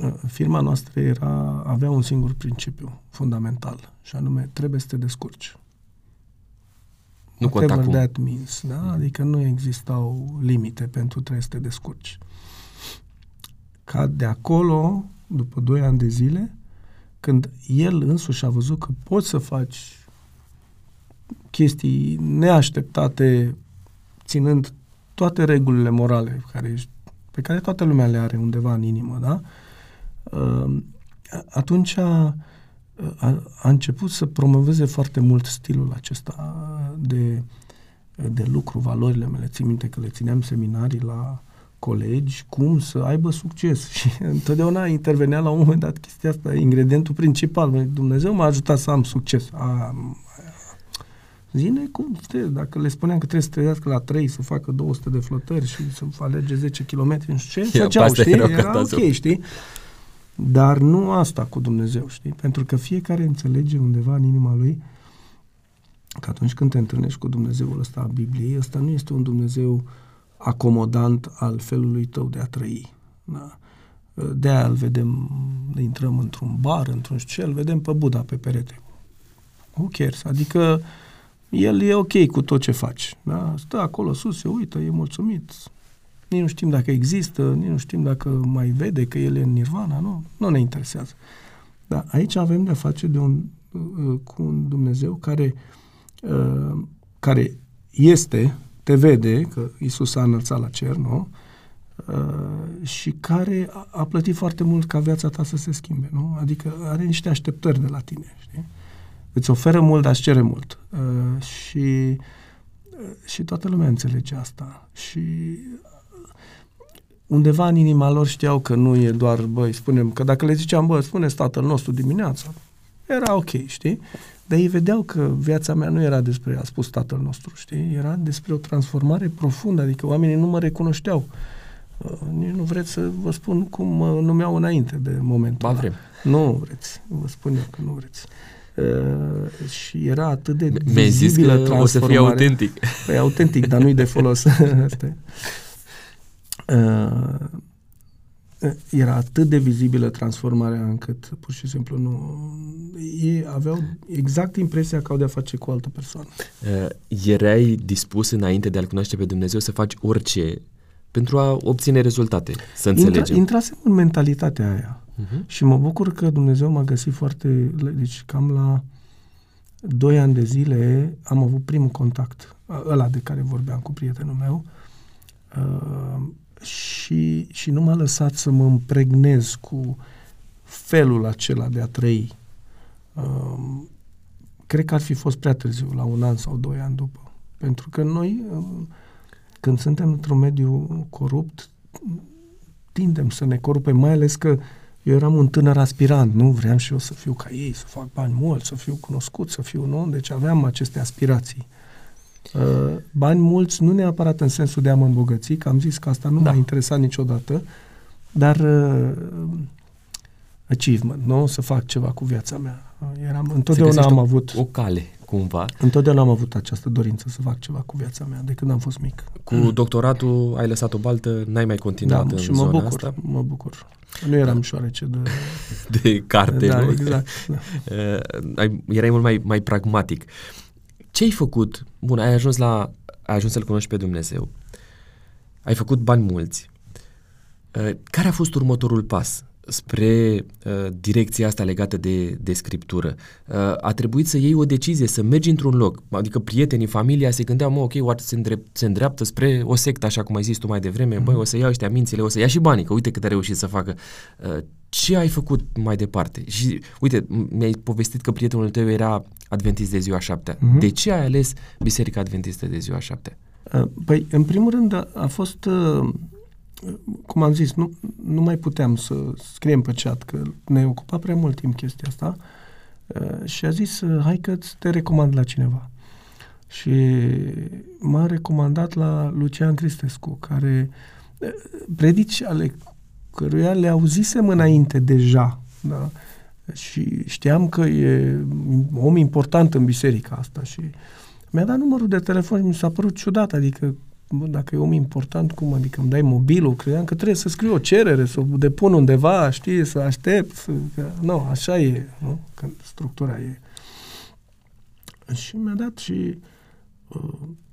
uh, firma noastră era, avea un singur principiu fundamental și anume trebuie să te descurci. Nu conta Whatever cum. that means, da? Adică nu existau limite pentru trebuie să te descurci. Ca de acolo, după 2 ani de zile, când el însuși a văzut că poți să faci chestii neașteptate, ținând toate regulile morale care ești, pe care toată lumea le are undeva în inimă, da? Uh, Atunci a, a, a început să promoveze foarte mult stilul acesta de, de lucru, valorile mele. Țin minte că le țineam seminarii la colegi, cum să aibă succes. Și întotdeauna intervenea la un moment dat chestia asta, ingredientul principal. Dumnezeu m-a ajutat să am succes. A, Zine cum, știi, dacă le spuneam că trebuie să trăiască la 3, să facă 200 de flotări și să alerge 10 km, nu știu ce, Ia, făceau, asta știi? era Era cazul. ok, știi? Dar nu asta cu Dumnezeu, știi? Pentru că fiecare înțelege undeva în inima lui că atunci când te întâlnești cu Dumnezeul ăsta a Bibliei, ăsta nu este un Dumnezeu acomodant al felului tău de a trăi. Da? De aia îl vedem, intrăm într-un bar, într-un știu ce, îl vedem pe Buddha pe perete. Who cares? Adică el e ok cu tot ce faci. Da? Stă acolo sus, se uită, e mulțumit. Nici nu știm dacă există, nici nu știm dacă mai vede că el e în nirvana, nu, nu ne interesează. Dar aici avem de-a face de un, uh, cu un Dumnezeu care, uh, care este, te vede, că Isus a înălțat la cer, nu? Uh, și care a, a plătit foarte mult ca viața ta să se schimbe, nu? Adică are niște așteptări de la tine, știi? Îți oferă mult, dar îți cere mult. Uh, și, uh, și toată lumea înțelege asta. Și undeva în inima lor știau că nu e doar, băi, spunem, că dacă le ziceam, bă, spune tatăl nostru dimineața, era ok, știi? Dar ei vedeau că viața mea nu era despre a spus tatăl nostru, știi? Era despre o transformare profundă, adică oamenii nu mă recunoșteau. Uh, nici nu vreți să vă spun cum mă numeau înainte de momentul Ba ăla. vrem. Nu vreți, vă spun eu că nu vreți. Uh, și era atât de Mi-ai zis vizibilă că o să fie transformarea. autentic. Păi autentic, dar nu-i de folos. Asta e. Uh, era atât de vizibilă transformarea încât pur și simplu nu... Ei aveau exact impresia că au de-a face cu o altă persoană. Uh, erai dispus înainte de a-L cunoaște pe Dumnezeu să faci orice pentru a obține rezultate, să înțelegem. Intra, intrasem în mentalitatea aia. uh-huh. Și mă bucur că Dumnezeu m-a găsit foarte... Deci cam la doi ani de zile am avut primul contact, ăla de care vorbeam cu prietenul meu, uh, și, și nu m-a lăsat să mă împregnez cu felul acela de a trăi. Uh, cred că ar fi fost prea târziu, la un an sau doi ani după. Pentru că noi, uh, când suntem într-un mediu corupt, tindem să ne corupem, mai ales că eu eram un tânăr aspirant, nu? Vreau și eu să fiu ca ei, să fac bani mulți, să fiu cunoscut, să fiu, nu? Deci aveam aceste aspirații. Uh, bani mulți, nu neapărat în sensul de a mă îmbogăți, că am zis că asta nu Da. m-a interesat niciodată, dar uh, achievement, nu? Să fac ceva cu viața mea. Uh, Eram, întotdeauna găsești am o- avut... O cale cumva. Întotdeauna am avut această dorință să fac ceva cu viața mea, de când am fost mic. Cu doctoratul ai lăsat o baltă, n-ai mai continuat da, în și mă zona bucur, asta? mă bucur. Nu eram șoarece de... De carte, da, nu? exact. Da. Uh, ai- erai mult mai, mai pragmatic. Ce ai făcut? Bun, ai ajuns la ai ajuns să-L cunoști pe Dumnezeu. Ai făcut bani mulți. Uh, Care a fost următorul pas spre uh, direcția asta legată de, de scriptură? Uh, a trebuit să iei o decizie, să mergi într-un loc. Adică prietenii, familia se gândeau, mă, ok, oare se, îndrept, se îndreaptă spre o sectă, așa cum ai zis tu mai devreme, mm-hmm. băi, o să iau ăștia mințile, o să ia și banii, că uite cât a reușit să facă. Uh, ce ai făcut mai departe? Și uite, m- mi-ai povestit că prietenul tău era adventist de ziua șaptea. Mhm. De ce ai ales Biserica Adventistă de ziua șaptea? Uh, Păi, în primul rând, a, a fost, uh, cum am zis, nu, nu mai puteam să scriem pe chat, că ne ocupa prea mult timp chestia asta uh, și a zis, uh, hai că te recomand la cineva. Și m-a recomandat la Lucian Cristescu, care uh, predici ale căruia le auzisem înainte deja, da? Și știam că e om important în biserica asta și mi-a dat numărul de telefon și mi s-a părut ciudat, adică bă, dacă e om important, cum adică îmi dai mobilul? Credeam că trebuie să scriu o cerere, să o depun undeva, știi, să aștept. Să, că, nu, așa e, nu? Când structura e. Și mi-a dat și uh, a,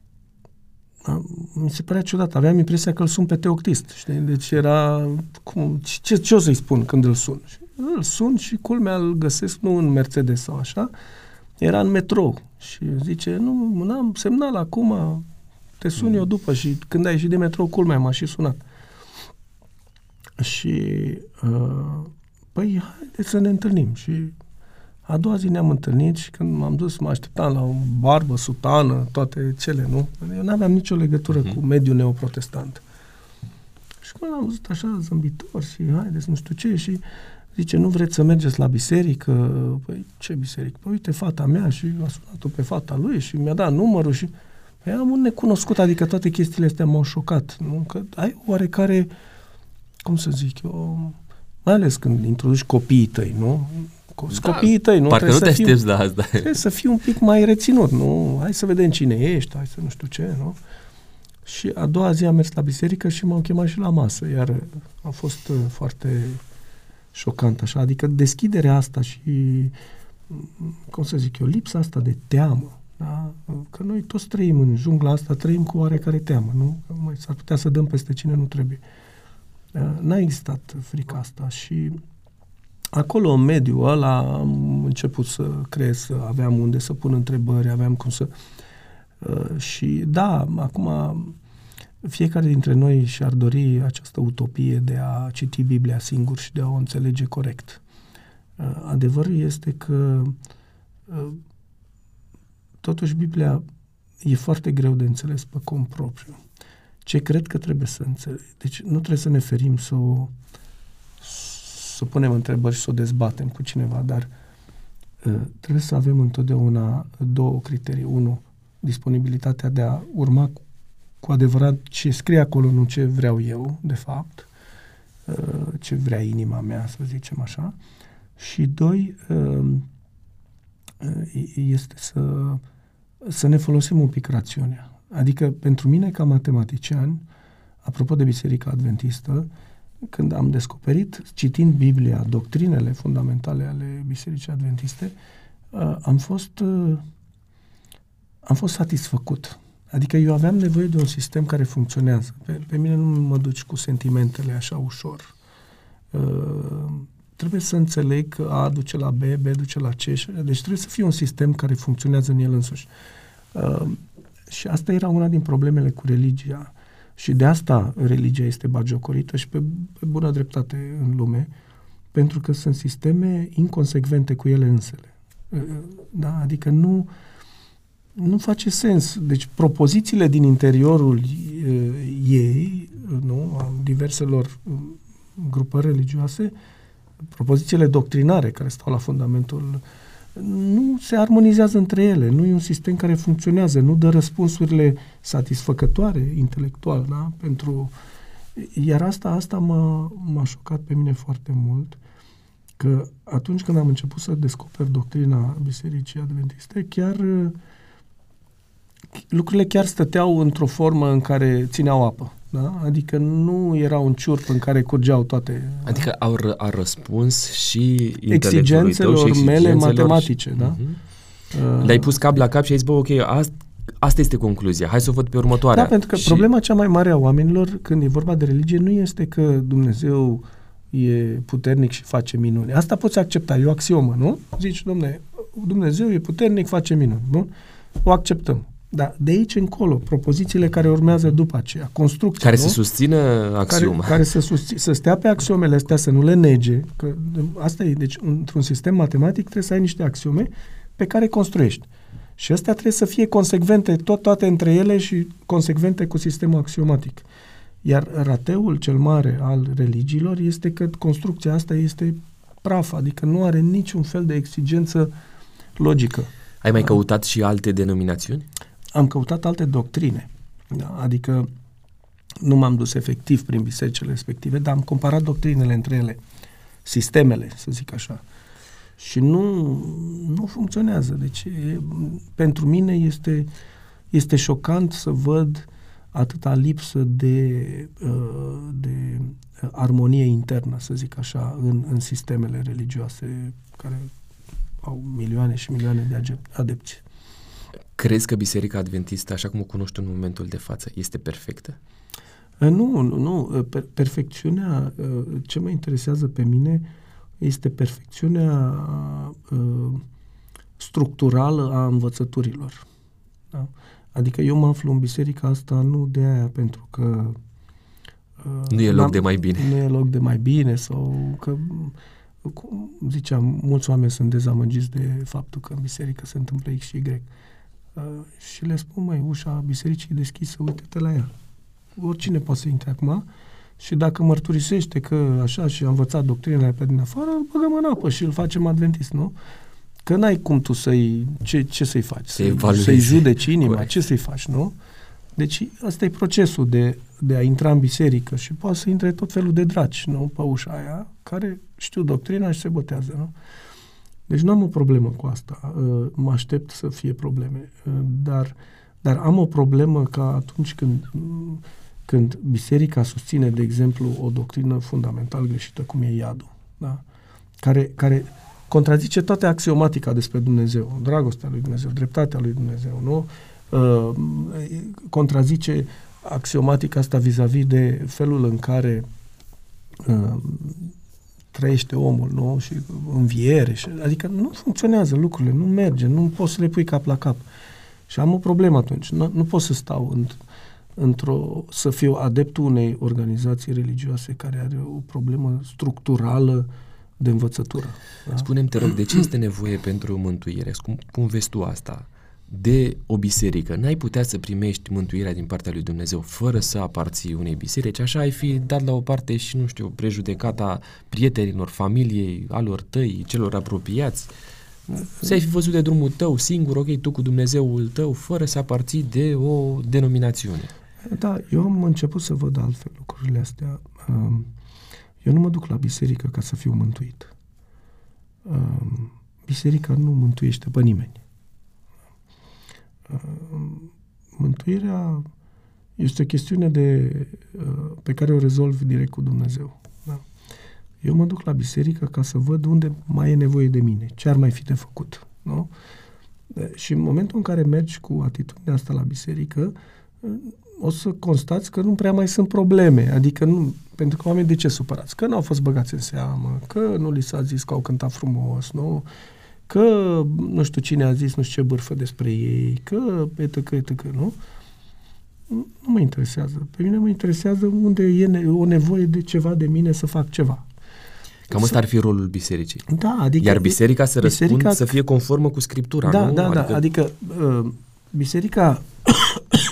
mi se părea ciudat. Aveam impresia că îl sun pe teoctist, știi? Deci era, cum, ce, ce o să-i spun când îl sun? Și îl sun și culmea îl găsesc nu în Mercedes sau așa, era în metrou și zice, nu, n-am semnal acum, te sun eu după și când ai ieșit de metrou, culmea, m-a și sunat. Și, uh, păi, haideți să ne întâlnim. Și a doua zi ne-am întâlnit și când m-am dus, mă așteptam la o barbă, sutană, toate cele, nu? Eu n-aveam nicio legătură Mhm. cu mediul neoprotestant. Și când l-am văzut așa zâmbitor și haideți, nu știu ce, și zice, nu vreți să mergeți la biserică? Păi, ce biserică? Păi, uite, fata mea și a sunat-o pe fata lui și mi-a dat numărul și păi, am un necunoscut, adică toate chestiile astea m-au șocat, nu? Că ai oarecare, cum să zic eu, mai ales când introduci copiii tăi, nu? Co- Da, copiii tăi, nu? Parcă nu te Trebuie să fiu- aștepți la asta. Trebuie să fii un pic mai reținut, nu? Hai să vedem cine ești, hai să nu știu ce, nu? Și a doua zi am mers la biserică și m-au chemat și la masă, iar a fost uh, foarte șocant așa, adică deschiderea asta și, mm, cum să zic eu, lipsa asta de teamă, da? Că noi toți trăim în jungla asta, trăim cu oarecare teamă, nu? Că mai s-ar putea să dăm peste cine nu trebuie. Uh, N-a existat frica asta și acolo, în mediul ăla, am început să creez, să aveam unde să pun întrebări, aveam cum să... Uh, și da, acum fiecare dintre noi și-ar dori această utopie de a citi Biblia singur și de a o înțelege corect. Uh, adevărul este că uh, totuși Biblia e foarte greu de înțeles pe cont propriu. Ce cred că trebuie să înțeleg? Deci nu trebuie să ne ferim să o să punem întrebări și să o dezbatem cu cineva, dar uh, trebuie să avem întotdeauna două criterii. Unu, disponibilitatea de a urma cu, cu adevărat ce scrie acolo, nu ce vreau eu, de fapt, uh, ce vrea inima mea, să zicem așa. Și doi, uh, uh, este să, să ne folosim un pic rațiunea. Adică, pentru mine, ca matematician, apropo de Biserica Adventistă, când am descoperit, citind Biblia, doctrinele fundamentale ale Bisericii Adventiste, uh, am fost, uh, am fost satisfăcut. Adică eu aveam nevoie de un sistem care funcționează. Pe, pe mine nu mă duci cu sentimentele așa ușor. Uh, trebuie să înțeleg că A duce la B, B duce la C. și- Deci trebuie să fie un sistem care funcționează în el însuși. Uh, și asta era una din problemele cu religia. Și de asta religia este bagiocorită și pe, pe bună dreptate în lume, pentru că sunt sisteme inconsecvente cu ele însele. Da? Adică nu, nu face sens. Deci propozițiile din interiorul uh, ei, nu, a diverselor uh, grupări religioase, propozițiile doctrinare care stau la fundamentul nu se armonizează între ele, nu e un sistem care funcționează, nu dă răspunsurile satisfăcătoare intelectual, da? Pentru... Iar asta, asta m-a, m-a șocat pe mine foarte mult că atunci când am început să descoper doctrina Bisericii Adventiste, chiar lucrurile chiar stăteau într-o formă în care țineau apă. Da? Adică nu era un ciurp în care curgeau toate... Adică au, r- a răspuns și exigențelor tău și mele matematice. Și... Da? Uh-huh. Le-ai pus cap la cap și ai zis, bă, ok, asta, asta este concluzia, hai să o văd pe următoarea. Da, pentru că și... problema cea mai mare a oamenilor când e vorba de religie nu este că Dumnezeu e puternic și face minuni. Asta poți accepta, e o axiomă, nu? Zici, domne, Dumnezeu e puternic, face minuni. Nu? O acceptăm. Dar de aici încolo, propozițiile care urmează după aceea, construcția, Care nu? să susțină axioma. Care, care să, susț- să stea pe axiomele astea, să nu le nege. Că asta e, deci într-un sistem matematic trebuie să ai niște axiome pe care construiești. Și astea trebuie să fie consecvente, tot, toate între ele și consecvente cu sistemul axiomatic. Iar rateul cel mare al religiilor este că construcția asta este praf, adică nu are niciun fel de exigență logică. Ai mai căutat și alte denominațiuni? Am căutat alte doctrine. Da? Adică nu m-am dus efectiv prin bisericile respective, dar am comparat doctrinele între ele, sistemele, să zic așa. Și nu, nu funcționează. Deci, e, pentru mine este, este șocant să văd atâta lipsă de, uh, de armonie internă, să zic așa, în, în sistemele religioase care au milioane și milioane de adepți. Crezi că Biserica Adventistă, așa cum o cunoști în momentul de față, este perfectă? Nu, nu, nu. Perfecțiunea, ce mă interesează pe mine este perfecțiunea structurală a învățăturilor. Da? Adică eu mă aflu în biserica asta nu de aia pentru că nu e loc de mai bine. Nu e loc de mai bine sau că cum ziceam, mulți oameni sunt dezamăgiți de faptul că în biserică se întâmplă X și Y. Uh, și le spun, mai ușa bisericii e deschisă, uite-te la ea. Oricine poate să intre acum și dacă mărturisește că așa și a învățat doctrinele pe din afară, îl băgăm în apă și îl facem adventist, nu? Că n-ai cum tu să-i, ce, ce să-i faci? Să-i, să-i judeci inima, Corect. ce să-i faci, nu? Deci ăsta e procesul de, de a intra în biserică și poate să intre tot felul de draci, nu? Pe ușa aia, care știu doctrina și se botează, nu? Deci nu am o problemă cu asta. Uh, mă aștept să fie probleme. Uh, dar, dar am o problemă ca atunci când, când biserica susține, de exemplu, o doctrină fundamental greșită, cum e iadul, da? care, care contrazice toată axiomatica despre Dumnezeu, dragostea lui Dumnezeu, dreptatea lui Dumnezeu, nu? Uh, contrazice axiomatica asta vis-a-vis de felul în care trăiește omul, nu? Și înviere. Și, adică nu funcționează lucrurile, nu merge, nu poți să le pui cap la cap. Și am o problemă atunci. Nu, nu pot să stau în, într-o, să fiu adeptul unei organizații religioase care are o problemă structurală de învățătură. Da? Spune-mi, te rog, de ce este nevoie pentru mântuire? Cum, cum vezi tu asta? De o biserică. N-ai putea să primești mântuirea din partea lui Dumnezeu fără să aparții unei biserici, așa ai fi dat la o parte și, nu știu, prejudecata prietenilor, familiei, alor tăi, celor apropiați. Să ai fi văzut de drumul tău singur, ok, tu cu Dumnezeul tău, fără să aparții de o denominațiune. Da, eu am început să văd altfel lucrurile astea. Um, eu nu mă duc la biserică ca să fiu mântuit. Um, biserica nu mântuiește pe nimeni. Uh, mântuirea este o chestiune de, uh, pe care o rezolv direct cu Dumnezeu. Da? Eu mă duc la biserică ca să văd unde mai e nevoie de mine, ce ar mai fi de făcut. Nu? Și în momentul în care mergi cu atitudinea asta la biserică, uh, o să constați că nu prea mai sunt probleme. Adică nu, pentru că oamenii de ce supărați? Că nu au fost băgați în seamă, că nu li s-a zis că au cântat frumos, nu? Că nu știu cine a zis nu știu ce bârfă despre ei, că etc, etc, nu? Nu mă interesează. Pe mine mă interesează unde e ne- o nevoie de ceva de mine să fac ceva. Cam ăsta ar fi rolul bisericii. Da, adică... Iar biserica să biserica... răspund să fie conformă cu Scriptura, da, nu? Da, da, adică, adică uh, biserica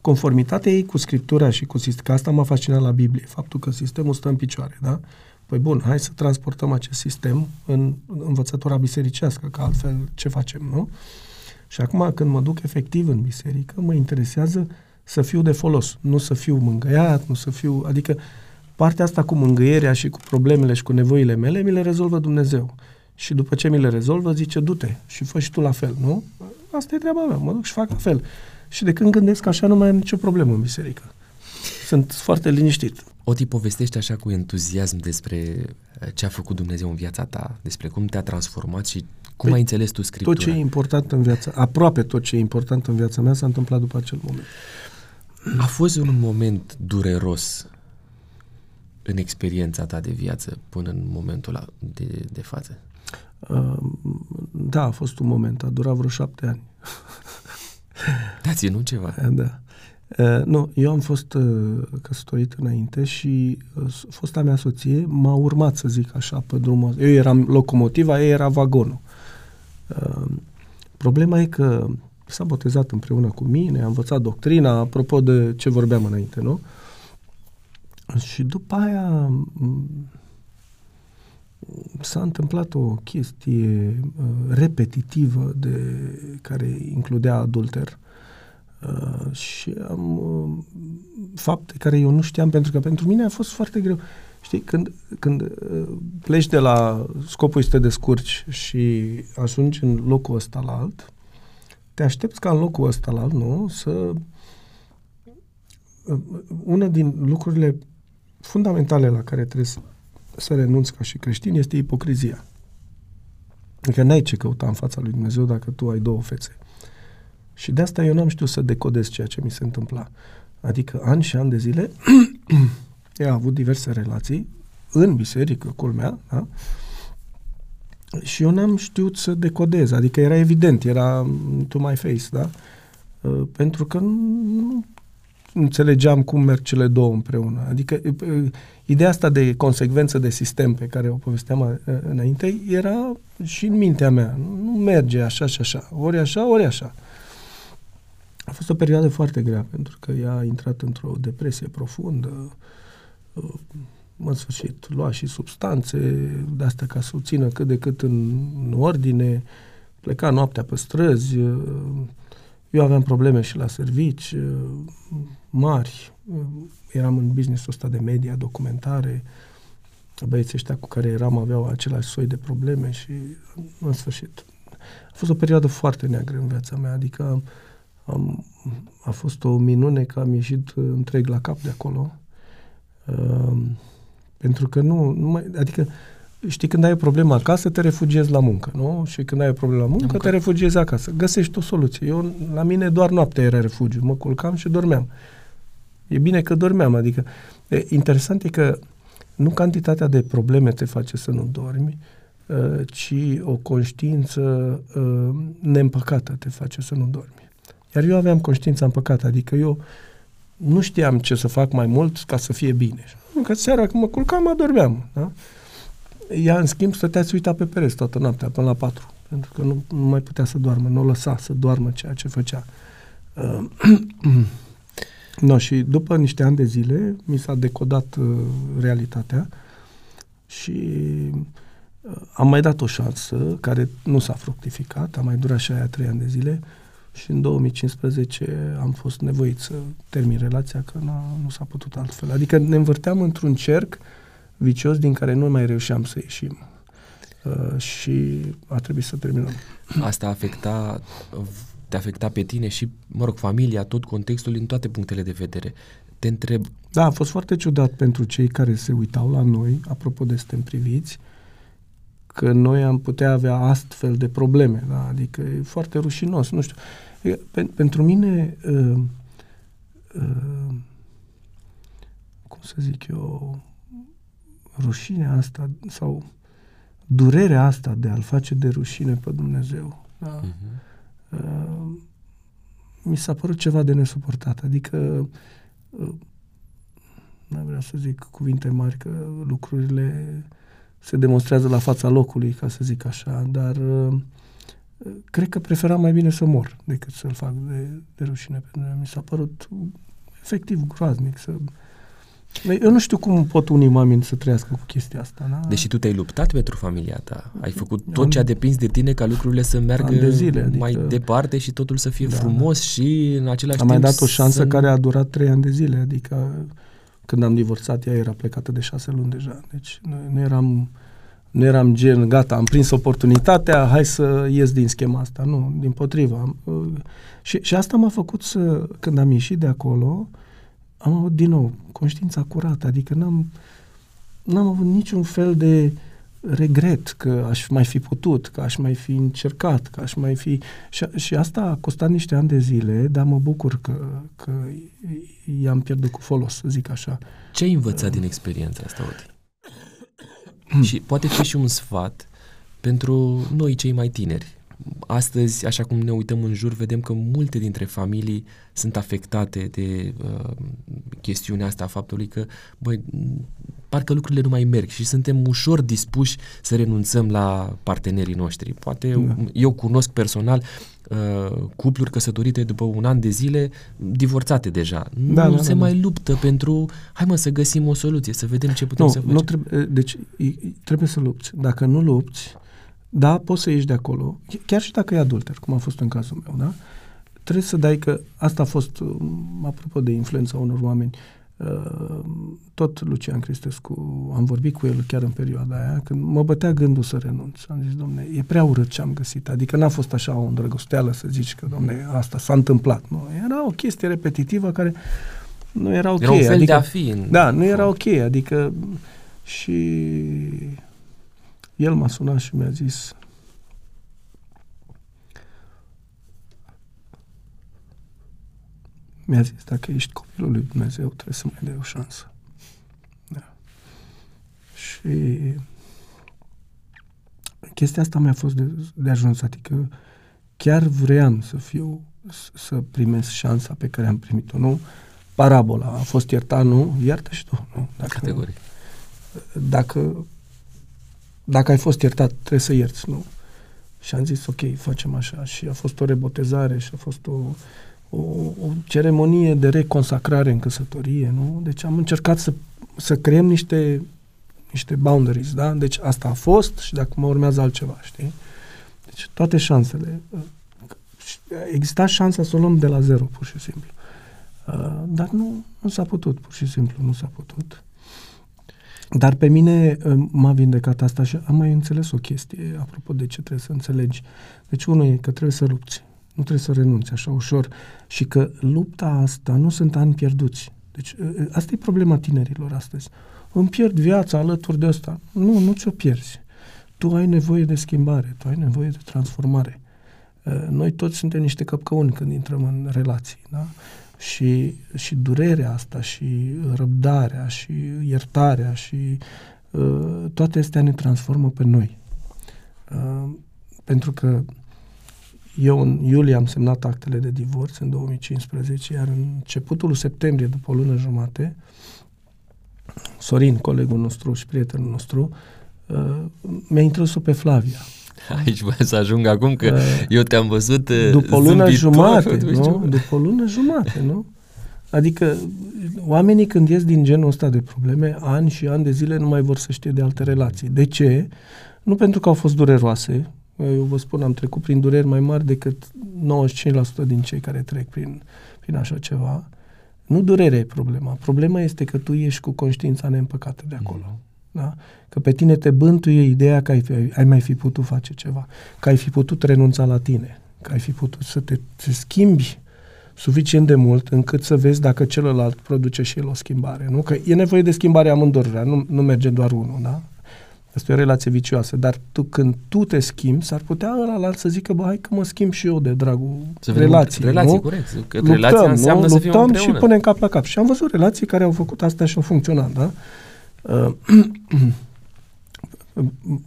conformitatea ei cu Scriptura și cu sistemul, că asta m-a fascinat la Biblie, faptul că sistemul stă în picioare, da? Păi bun, hai să transportăm acest sistem în învățătura bisericească, că altfel ce facem, nu? Și acum când mă duc efectiv în biserică, mă interesează să fiu de folos, nu să fiu mângăiat, nu să fiu... Adică partea asta cu mângâierea și cu problemele și cu nevoile mele, mi le rezolvă Dumnezeu. Și după ce mi le rezolvă, zice, du-te și fă și tu la fel, nu? Asta e treaba mea, mă duc și fac la fel. Și de când gândesc așa, nu mai am nicio problemă în biserică. Sunt foarte liniștit. Oti povestește așa cu entuziasm despre eh, ce a făcut Dumnezeu în viața ta, despre cum te-a transformat și cum păi, ai înțeles tu Scriptura. Tot ce e important în viața, aproape tot ce e important în viața mea s-a întâmplat după acel moment. A fost un moment dureros în experiența ta de viață până în momentul de, de față? Uh, da, a fost un moment. A durat vreo șapte ani. Te-a ținut ceva? Da. Uh, nu, eu am fost uh, căsătorit înainte și uh, fosta mea soție m-a urmat, să zic așa, pe drumul Eu eram locomotiva, ea era vagonul. Uh, problema e că s-a botezat împreună cu mine, a învățat doctrina, apropo de ce vorbeam înainte, nu? Și după aia s-a întâmplat o chestie uh, repetitivă de care includea adulter uh, și am uh, fapte care eu nu știam pentru că pentru mine a fost foarte greu. Știi, când, când uh, pleci de la scopul este de scurci și ajungi în locul ăsta la alt, te aștepți ca în locul ăsta la alt, nu, să uh, una din lucrurile fundamentale la care trebuie să, să renunți ca și creștin este ipocrizia. Adică n-ai ce căuta în fața lui Dumnezeu dacă tu ai două fețe. Și de asta eu n-am știut să decodez ceea ce mi se întâmpla. Adică ani și ani de zile ea a avut diverse relații în biserică, culmea, da? Și eu n-am știut să decodez, adică era evident, era to my face, da? Uh, pentru că nu înțelegeam cum merg cele două împreună. Adică ideea asta de consecvență de sistem pe care o povesteam înainte era și în mintea mea. Nu merge așa și așa. Ori așa, ori așa. A fost o perioadă foarte grea pentru că ea a intrat într-o depresie profundă. În sfârșit, lua și substanțe de astea ca să o țină cât de cât în, în ordine. Pleca noaptea pe străzi. Eu aveam probleme și la servici mari. Eram în businessul ăsta de media, documentare. Băieții ăștia cu care eram aveau același soi de probleme și în sfârșit. A fost o perioadă foarte neagră în viața mea, adică am, a fost o minune că am ieșit întreg la cap de acolo. Uh, pentru că nu, nu mai, adică știi, când ai o problemă acasă, te refugiezi la muncă, nu? Și când ai o problemă la muncă, muncă. te refugiezi acasă. Găsești o soluție. Eu, la mine, doar noaptea era refugiu. Mă culcam și dormeam. E bine că dormeam, adică e, interesant e că nu cantitatea de probleme te face să nu dormi, uh, ci o conștiință uh, neîmpăcată te face să nu dormi. Iar eu aveam conștiința împăcată, adică eu nu știam ce să fac mai mult ca să fie bine. Că seara când mă culcam, mă dormeam. Da? Ea, în schimb, stătea să uita pe pereți toată noaptea, până la patru, pentru că nu, nu mai putea să doarmă, nu o lăsa să doarmă ceea ce făcea. Uh, No, și după niște ani de zile mi s-a decodat uh, realitatea și uh, am mai dat o șansă care nu s-a fructificat, a mai durat și aia trei ani de zile și în 2015 am fost nevoit să termin relația că nu s-a putut altfel. Adică ne învârteam într-un cerc vicios din care nu mai reușeam să ieșim. Uh, și a trebuit să terminăm. Asta afecta te afecta pe tine și, mă rog, familia, tot contextul în toate punctele de vedere. Te întreb... Da, a fost foarte ciudat pentru cei care se uitau la noi, apropo de suntem priviți, că noi am putea avea astfel de probleme, da? adică e foarte rușinos, nu știu. Pen, pentru mine, uh, uh, cum să zic eu, rușinea asta sau durerea asta de a-L face de rușine pe Dumnezeu, da? Uh-huh Uh, mi s-a părut ceva de nesuportat. Adică, uh, nu vreau să zic cuvinte mari, că lucrurile se demonstrează la fața locului, ca să zic așa, dar uh, cred că preferam mai bine să mor decât să-l fac de, de rușine. Pentru că mi s-a părut efectiv groaznic să eu nu știu cum pot unii oameni să trăiască cu chestia asta. Da? Deși tu te-ai luptat pentru familia ta, ai făcut tot ce a depins de tine ca lucrurile să meargă de zile, adică... mai departe și totul să fie da, frumos da. și în același Am timp mai dat o șansă să... care a durat trei ani de zile, adică când am divorțat, ea era plecată de șase luni deja. Deci noi nu eram, nu eram gen, gata, am prins oportunitatea, hai să ies din schema asta. Nu, din potrivă. Uh, și, și asta m-a făcut să, când am ieșit de acolo, am avut din nou conștiința curată, adică n-am, n-am avut niciun fel de regret că aș mai fi putut, că aș mai fi încercat, că aș mai fi... Și, și asta a costat niște ani de zile, dar mă bucur că, că i-am pierdut cu folos, să zic așa. Ce ai învățat uh, din experiența asta, Oti? și poate fi și un sfat pentru noi cei mai tineri. Astăzi, așa cum ne uităm în jur, vedem că multe dintre familii sunt afectate de uh, chestiunea asta a faptului că, băi, parcă lucrurile nu mai merg și suntem ușor dispuși să renunțăm la partenerii noștri. Poate da. eu cunosc personal uh, cupluri căsătorite după un an de zile, divorțate deja. Da, nu da, se da, mai da. luptă pentru, hai mă să găsim o soluție, să vedem ce putem nu, să facem. Nu trebuie, deci trebuie să lupți. Dacă nu lupți, da, poți să ieși de acolo, chiar și dacă e adulter, cum a fost în cazul meu, da? Trebuie să dai că asta a fost, um, apropo de influența unor oameni, uh, tot Lucian Cristescu, am vorbit cu el chiar în perioada aia, când mă bătea gândul să renunț. Am zis, domne, e prea urât ce am găsit. Adică n-a fost așa o îndrăgosteală să zici că, domne, asta s-a întâmplat. Nu, era o chestie repetitivă care nu era ok. Era un fel adică, de a fi. În da, nu era ok. Adică și el m-a sunat și mi-a zis mi-a zis, dacă ești copilul lui Dumnezeu, trebuie să mai dai o șansă. Da. Și chestia asta mi-a fost de, de ajuns, adică chiar vreau să fiu, să primesc șansa pe care am primit-o, nu? Parabola, a fost iertat, nu? Iartă și tu, nu? Dacă, Categoric. Dacă, dacă ai fost iertat, trebuie să ierți, nu? Și am zis, ok, facem așa. Și a fost o rebotezare și a fost o, o, o ceremonie de reconsacrare în căsătorie, nu? Deci am încercat să, să creăm niște, niște boundaries, da? Deci asta a fost și dacă mă urmează altceva, știi? Deci toate șansele. Exista șansa să o luăm de la zero, pur și simplu. Uh, dar nu, nu s-a putut, pur și simplu, nu s-a putut. Dar pe mine uh, m-a vindecat asta și am mai înțeles o chestie, apropo de ce trebuie să înțelegi. Deci unul e că trebuie să lupți. Nu trebuie să renunți așa ușor. Și că lupta asta nu sunt ani pierduți. Deci ă, ă, asta e problema tinerilor astăzi. Îmi pierd viața alături de asta. Nu, nu ți-o pierzi. Tu ai nevoie de schimbare, tu ai nevoie de transformare. Ă, noi toți suntem niște căpcăuni când intrăm în relații, da? Și, și durerea asta, și răbdarea, și iertarea, și uh, toate astea ne transformă pe noi. Uh, pentru că eu în iulie am semnat actele de divorț în 2015, iar în începutul septembrie, după o lună jumate, Sorin, colegul nostru și prietenul nostru, uh, mi-a introdus pe Flavia. Aici vreau să ajung acum că uh, eu te-am văzut uh, După o lună jumate, nu? După o lună jumate, nu? Adică oamenii când ies din genul ăsta de probleme, ani și ani de zile nu mai vor să știe de alte relații. De ce? Nu pentru că au fost dureroase, eu vă spun, am trecut prin dureri mai mari decât 95% din cei care trec prin, prin așa ceva. Nu durerea e problema. Problema este că tu ești cu conștiința neîmpăcată de acolo. Mm. Da? Că pe tine te bântuie ideea că ai, fi, ai mai fi putut face ceva, că ai fi putut renunța la tine, că ai fi putut să te, te schimbi suficient de mult încât să vezi dacă celălalt produce și el o schimbare. Nu? Că e nevoie de schimbare amândurora, nu, nu merge doar unul. Da? Este o relație vicioasă, dar tu când tu te schimbi, s-ar putea ăla să zică, bă, hai că mă schimb și eu de dragul să relației, relații, nu? corect. Că luptăm, relația înseamnă nu? să Luptăm și punem cap la cap. Și am văzut relații care au făcut asta și au funcționat, da? Uh,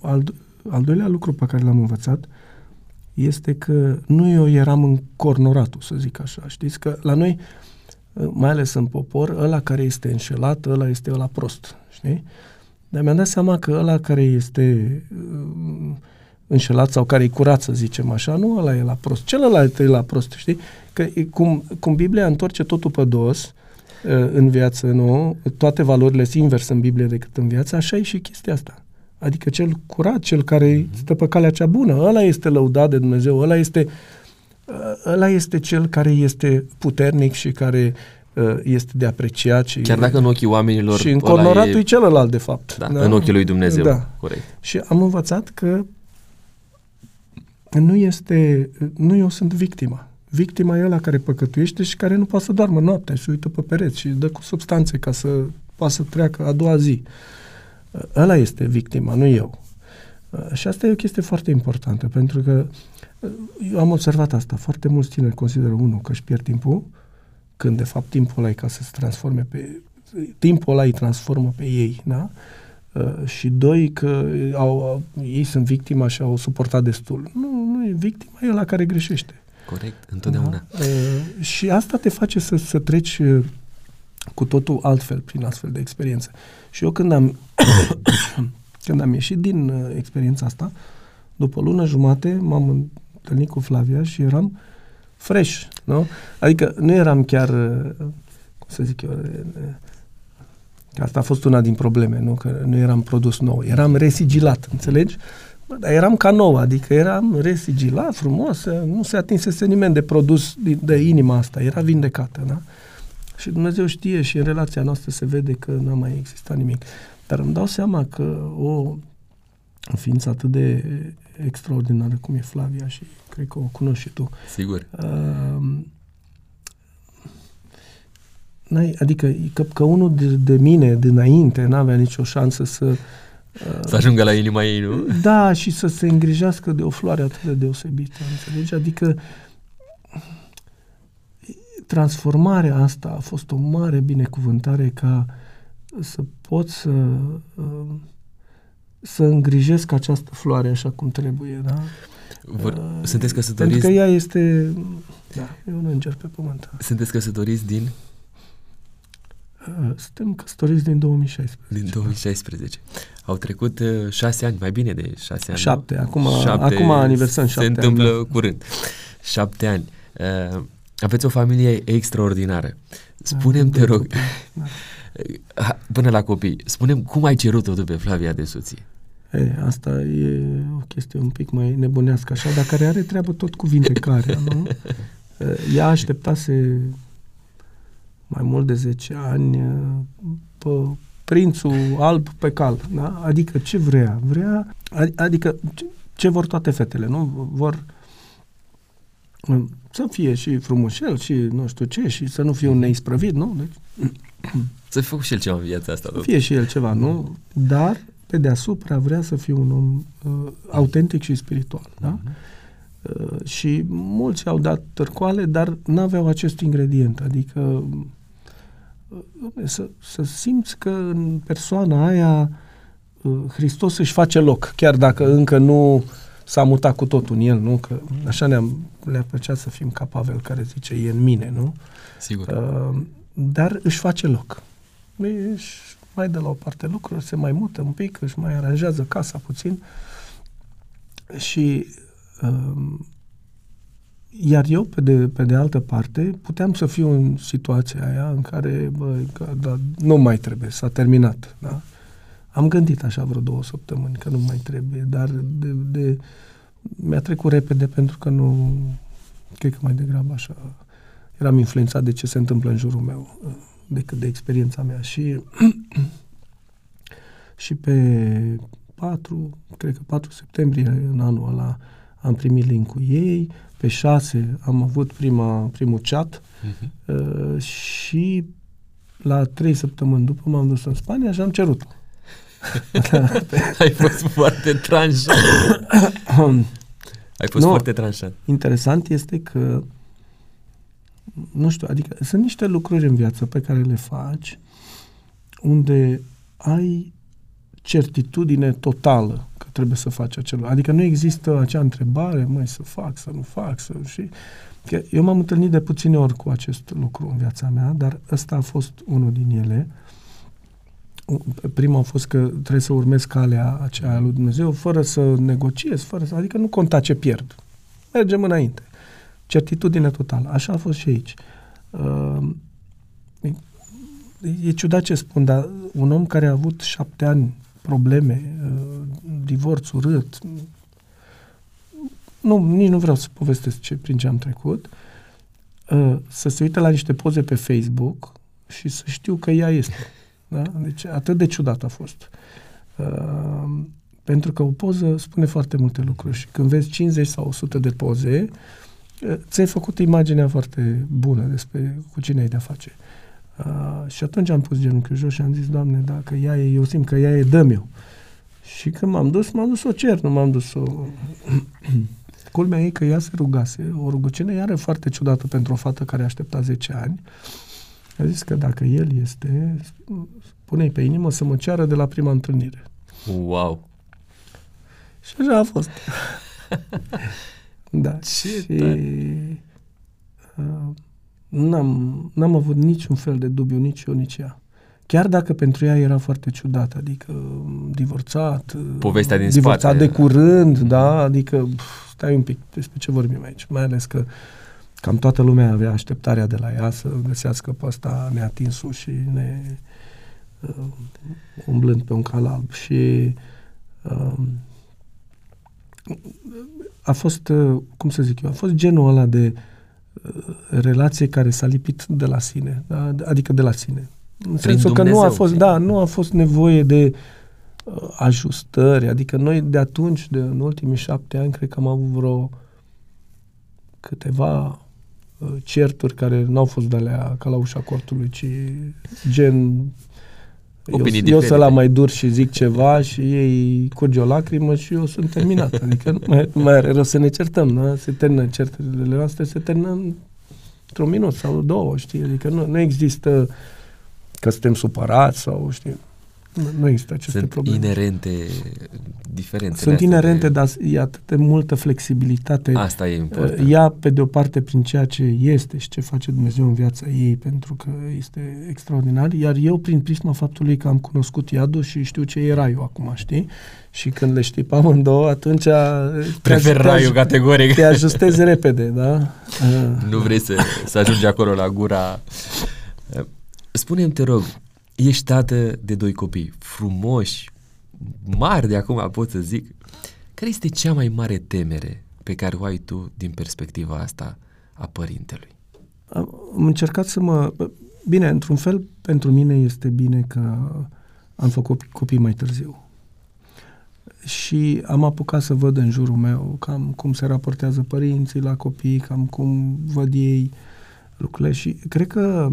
al, al doilea lucru pe care l-am învățat este că nu eu eram în cornoratul, să zic așa. Știți că la noi, uh, mai ales în popor, ăla care este înșelat, ăla este ăla prost, știi? Dar mi-am dat seama că ăla care este uh, înșelat sau care e curat, să zicem așa, nu ăla e la prost, celălalt e la prost, știi? Că e cum, cum Biblia întoarce totul pe dos uh, în viață, nu? Toate valorile sunt invers în Biblie decât în viață, așa e și chestia asta. Adică cel curat, cel care mm-hmm. stă pe calea cea bună, ăla este lăudat de Dumnezeu, ăla este, uh, ăla este cel care este puternic și care uh, este de apreciat. Și, Chiar dacă în ochii oamenilor Și în cornoratul e... e celălalt, de fapt. Da, da, în ochii lui Dumnezeu. Da. Corect. Și am învățat că nu este, nu eu sunt victima. Victima e ăla care păcătuiește și care nu poate să doarmă noaptea și uită pe pereți și dă cu substanțe ca să poată să treacă a doua zi. Ăla este victima, nu eu. Și asta e o chestie foarte importantă, pentru că eu am observat asta. Foarte mulți tineri consideră, unul, că își pierd timpul, când de fapt timpul ăla e ca să se transforme pe... Timpul ăla îi transformă pe ei, da? Uh, și doi, că au, au, ei sunt victima și au suportat destul. Nu, nu e victima, e la care greșește. Corect, întotdeauna. Da? Uh, și asta te face să, să treci uh, cu totul altfel prin astfel de experiențe. Și eu când am, când am ieșit din uh, experiența asta, după o lună jumate m-am întâlnit cu Flavia și eram fresh, nu? Adică nu eram chiar, uh, cum să zic eu, uh, Asta a fost una din probleme, nu? Că nu eram produs nou. Eram resigilat, înțelegi? Bă, dar eram ca nou, adică eram resigilat, frumos, nu se atinsese nimeni de produs de, de inima asta, era vindecată, da? Și Dumnezeu știe și în relația noastră se vede că n-a mai existat nimic. Dar îmi dau seama că o ființă atât de extraordinară cum e Flavia și cred că o cunoști și tu. Sigur. Uh, n-ai, adică că, că unul de, de mine dinainte n-avea nicio șansă să uh, să ajungă la inima ei, nu? Da, și să se îngrijească de o floare atât de deosebită, înțelegi? Adică transformarea asta a fost o mare binecuvântare ca să pot să uh, să îngrijesc această floare așa cum trebuie, da? Vor, uh, sunteți căsătoriți? Pentru că ea este, da, e un înger pe pământ. Sunteți căsătoriți din? Uh, suntem căsătoriți din 2016. Din 2016. Au trecut uh, șase ani, mai bine de șase ani. Șapte, acum, șapte, acum aniversăm șapte Se întâmplă ani, da. curând. Șapte ani. Uh, aveți o familie extraordinară. Spunem, da, te rog, copii, da. până la copii, spunem cum ai cerut-o tu pe Flavia de soție? E, asta e o chestie un pic mai nebunească așa, dar care are treabă tot cu vindecarea, nu? Ea așteptase mai mult de 10 ani pe prințul alb pe cal, da? Adică ce vrea? Vrea, adică ce, ce vor toate fetele, nu? Vor să fie și frumușel și nu știu ce și să nu fie un neisprăvit, nu? Deci, să fie și el ceva în viața asta. Să fie și el ceva, nu? Dar pe deasupra vrea să fie un om uh, autentic și spiritual, da? Uh-huh. Uh, și mulți au dat târcoale, dar n-aveau acest ingredient, adică uh, să, să simți că în persoana aia uh, Hristos își face loc, chiar dacă încă nu s-a mutat cu totul în el, nu? Că așa ne-am, le-a plăcea să fim ca Pavel care zice, e în mine, nu? Sigur. Uh, dar își face loc. Își mai dă la o parte lucruri, se mai mută un pic, își mai aranjează casa puțin și uh, iar eu, pe de, pe de altă parte, puteam să fiu în situația aia în care, bă, că, da, nu mai trebuie, s-a terminat, da? Am gândit așa vreo două săptămâni că nu mai trebuie, dar de, de, mi-a trecut repede pentru că nu, cred că mai degrabă așa, eram influențat de ce se întâmplă în jurul meu decât de experiența mea și și pe 4, cred că 4 septembrie în anul ăla am primit link-ul ei, pe 6 am avut prima, primul chat uh-huh. uh, și la 3 săptămâni după m-am dus în Spania și am cerut Ai fost foarte tranșat. Ai fost nu, foarte tranșat. Interesant este că nu știu, adică sunt niște lucruri în viață pe care le faci unde ai certitudine totală că trebuie să faci acel Adică nu există acea întrebare, mai să fac, să nu fac, să... Și... Că eu m-am întâlnit de puține ori cu acest lucru în viața mea, dar ăsta a fost unul din ele. Prima a fost că trebuie să urmez calea aceea lui Dumnezeu fără să negociez, fără să... Adică nu conta ce pierd. Mergem înainte. Certitudine totală. Așa a fost și aici. Uh, e ciudat ce spun, dar un om care a avut șapte ani probleme, uh, divorț urât, nu, nici nu vreau să povestesc ce, prin ce am trecut, uh, să se uite la niște poze pe Facebook și să știu că ea este. Da? Deci atât de ciudat a fost. Uh, pentru că o poză spune foarte multe lucruri și când vezi 50 sau 100 de poze, uh, ți-ai făcut imaginea foarte bună despre cu cine ai de-a face. Uh, și atunci am pus genunchiul jos și am zis, Doamne, dacă ea e, eu simt că ea e, dă eu. Și când m-am dus, m-am dus o cer, nu m-am dus o... Culmea e că ea se rugase, o rugăciune iară foarte ciudată pentru o fată care aștepta 10 ani. A zis că dacă el este, pune pe inimă să mă ceară de la prima întâlnire. Wow! Și așa a fost. da. Ce și, uh, n-am, n-am avut niciun fel de dubiu, nici eu, nici ea. Chiar dacă pentru ea era foarte ciudat, adică um, divorțat, uh, Povestea din divorțat spate. de curând, da, adică pf, stai un pic, despre ce vorbim aici, mai ales că cam toată lumea avea așteptarea de la ea să găsească pe ăsta neatinsul și ne uh, umblând pe un cal alb și uh, a fost, uh, cum să zic eu, a fost genul ăla de uh, relație care s-a lipit de la sine, da? adică de la sine. În sensul că nu a Dumnezeu, fost, știi? da, nu a fost nevoie de uh, ajustări, adică noi de atunci, de în ultimii șapte ani, cred că am avut vreo câteva uh, certuri care n-au fost de alea ca la ușa cortului, ci gen eu, Opinii eu să diferite. la mai dur și zic ceva și ei curge o lacrimă și eu sunt terminat. Adică nu mai, nu mai are rost să ne certăm, da? Se termină certurile noastre, se termină într-un minut sau două, știi? Adică nu, nu există că suntem supărați sau, știi? Nu, nu există aceste Sunt probleme. inerente diferențele Sunt astea inerente, de... dar e atât de multă flexibilitate. Asta e important. Ea, pe de o parte, prin ceea ce este și ce face Dumnezeu în viața ei, pentru că este extraordinar, iar eu, prin prisma faptului că am cunoscut iadul și știu ce e raiul acum, știi? Și când le știi pe amândouă, atunci te, Prefer te, raiul categoric. te ajustezi repede, da? Uh, Nu vrei să, să ajungi acolo la gura... Spune-mi, te rog, ești tată de doi copii frumoși, mari de acum pot să zic. Care este cea mai mare temere pe care o ai tu din perspectiva asta a părintelui? Am am încercat să mă... Bine, într-un fel, pentru mine este bine că am făcut copii mai târziu. Și am apucat să văd în jurul meu cam cum se raportează părinții la copii, cam cum văd ei lucrurile și cred că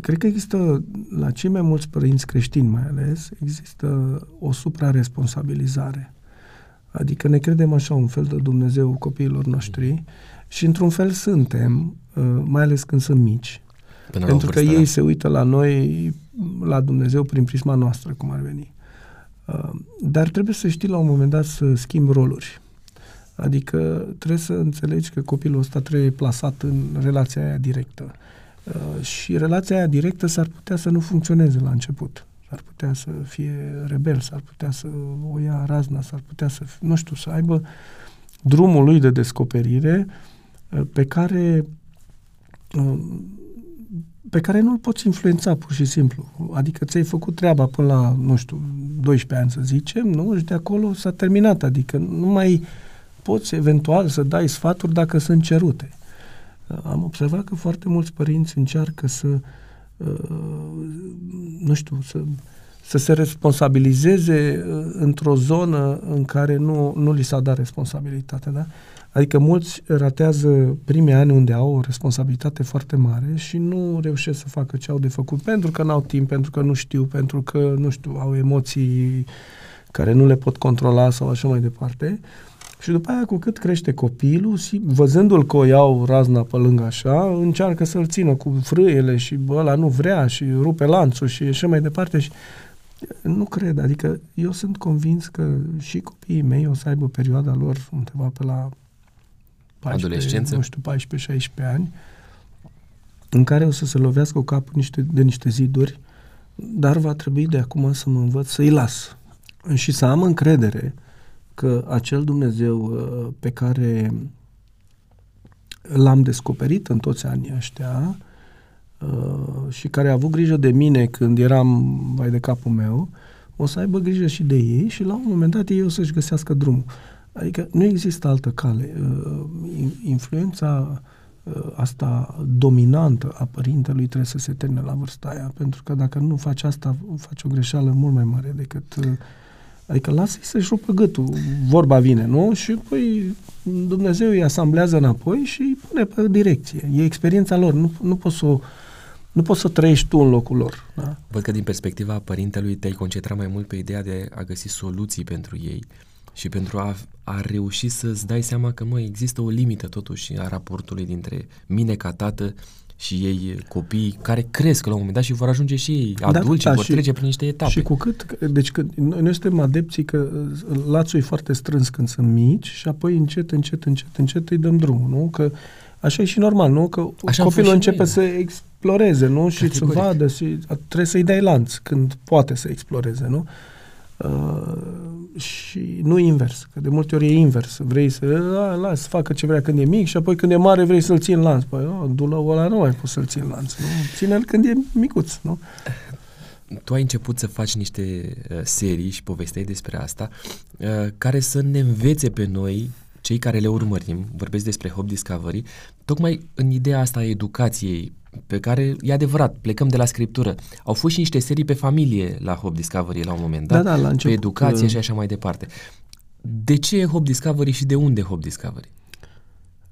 cred că există la cei mai mulți părinți creștini mai ales, există o supraresponsabilizare. Adică ne credem așa un fel de Dumnezeu copiilor noștri și într-un fel suntem, uh, mai ales când sunt mici. Până Pentru la o că vârstă, ei da. se uită la noi, la Dumnezeu, prin prisma noastră, cum ar veni. Uh, Dar trebuie să știi la un moment dat să schimbi roluri. Adică trebuie să înțelegi că copilul ăsta trebuie plasat în relația aia directă. Uh, Și relația aia directă s-ar putea să nu funcționeze la început. S-ar putea să fie rebel, s-ar putea să o ia razna, s-ar putea să, fie, nu știu, să aibă drumul lui de descoperire uh, pe care uh, pe care nu-l poți influența pur și simplu. Adică ți-ai făcut treaba până la, nu știu, 12 ani să zicem, nu? Și de acolo s-a terminat. Adică nu mai poți eventual să dai sfaturi dacă sunt cerute. Am observat că foarte mulți părinți încearcă să, uh, nu știu, să, să se responsabilizeze uh, într-o zonă în care nu, nu li s-a dat responsabilitatea, da? Adică mulți ratează primii ani unde au o responsabilitate foarte mare și nu reușesc să facă ce au de făcut pentru că n-au timp, pentru că nu știu, pentru că, nu știu, au emoții care nu le pot controla sau așa mai departe. Și după aia, cu cât crește copilul, si- văzându-l că o iau razna pe lângă așa, încearcă să-l țină cu frâiele și bă, ăla nu vrea și rupe lanțul și așa mai departe. Și nu cred, adică eu sunt convins că și copiii mei o să aibă perioada lor undeva pe la 14, Adolescență? nu știu, 14-16 ani, în care o să se lovească capul niște, de niște ziduri, dar va trebui de acum să mă învăț să-i las și să am încredere că acel Dumnezeu uh, pe care l-am descoperit în toți anii ăștia uh, și care a avut grijă de mine când eram mai de capul meu, o să aibă grijă și de ei și la un moment dat ei o să-și găsească drumul. Adică nu există altă cale. Uh, in- Influența uh, asta dominantă a părintelui trebuie să se termine la vârsta aia, pentru că dacă nu faci asta, faci o greșeală mult mai mare decât... Uh, adică lasă-i să-și rupă gâtul, vorba vine, nu? Și păi Dumnezeu îi asamblează înapoi și îi pune pe direcție. E experiența lor, nu, nu poți să o nu poți să trăiești tu în locul lor. Da? Văd că din perspectiva părintelui te-ai concentrat mai mult pe ideea de a găsi soluții pentru ei și pentru a, a reuși să-ți dai seama că, mă, există o limită totuși a raportului dintre mine ca tată și ei copii care cresc la un moment dat și vor ajunge și ei da, adulți da, și vor și, trece prin niște etape. Și cu cât, deci când, noi, noi suntem adepții că lațul e foarte strâns când sunt mici și apoi încet, încet, încet, încet îi dăm drumul, nu? Că așa e și normal, nu? Că așa copilul începe mine. să exploreze, nu? Și să vadă și trebuie să-i dai lanț când poate să exploreze, nu? Uh, și nu invers, că de multe ori e invers. Vrei să las, să facă ce vrea când e mic și apoi când e mare vrei să-l ții în lanț. Păi, oh, dulăul ăla nu mai poți să-l ții în lanț. Nu? Ține-l când e micuț, nu? Tu ai început să faci niște uh, serii și povesteai despre asta, uh, care să ne învețe pe noi cei care le urmărim, vorbesc despre Hop Discovery, tocmai în ideea asta a educației, pe care, e adevărat, plecăm de la scriptură. Au fost și niște serii pe familie la Hop Discovery la un moment dat, da, da, la început, pe educație uh, și așa mai departe. De ce e Hop Discovery și de unde Hop Discovery?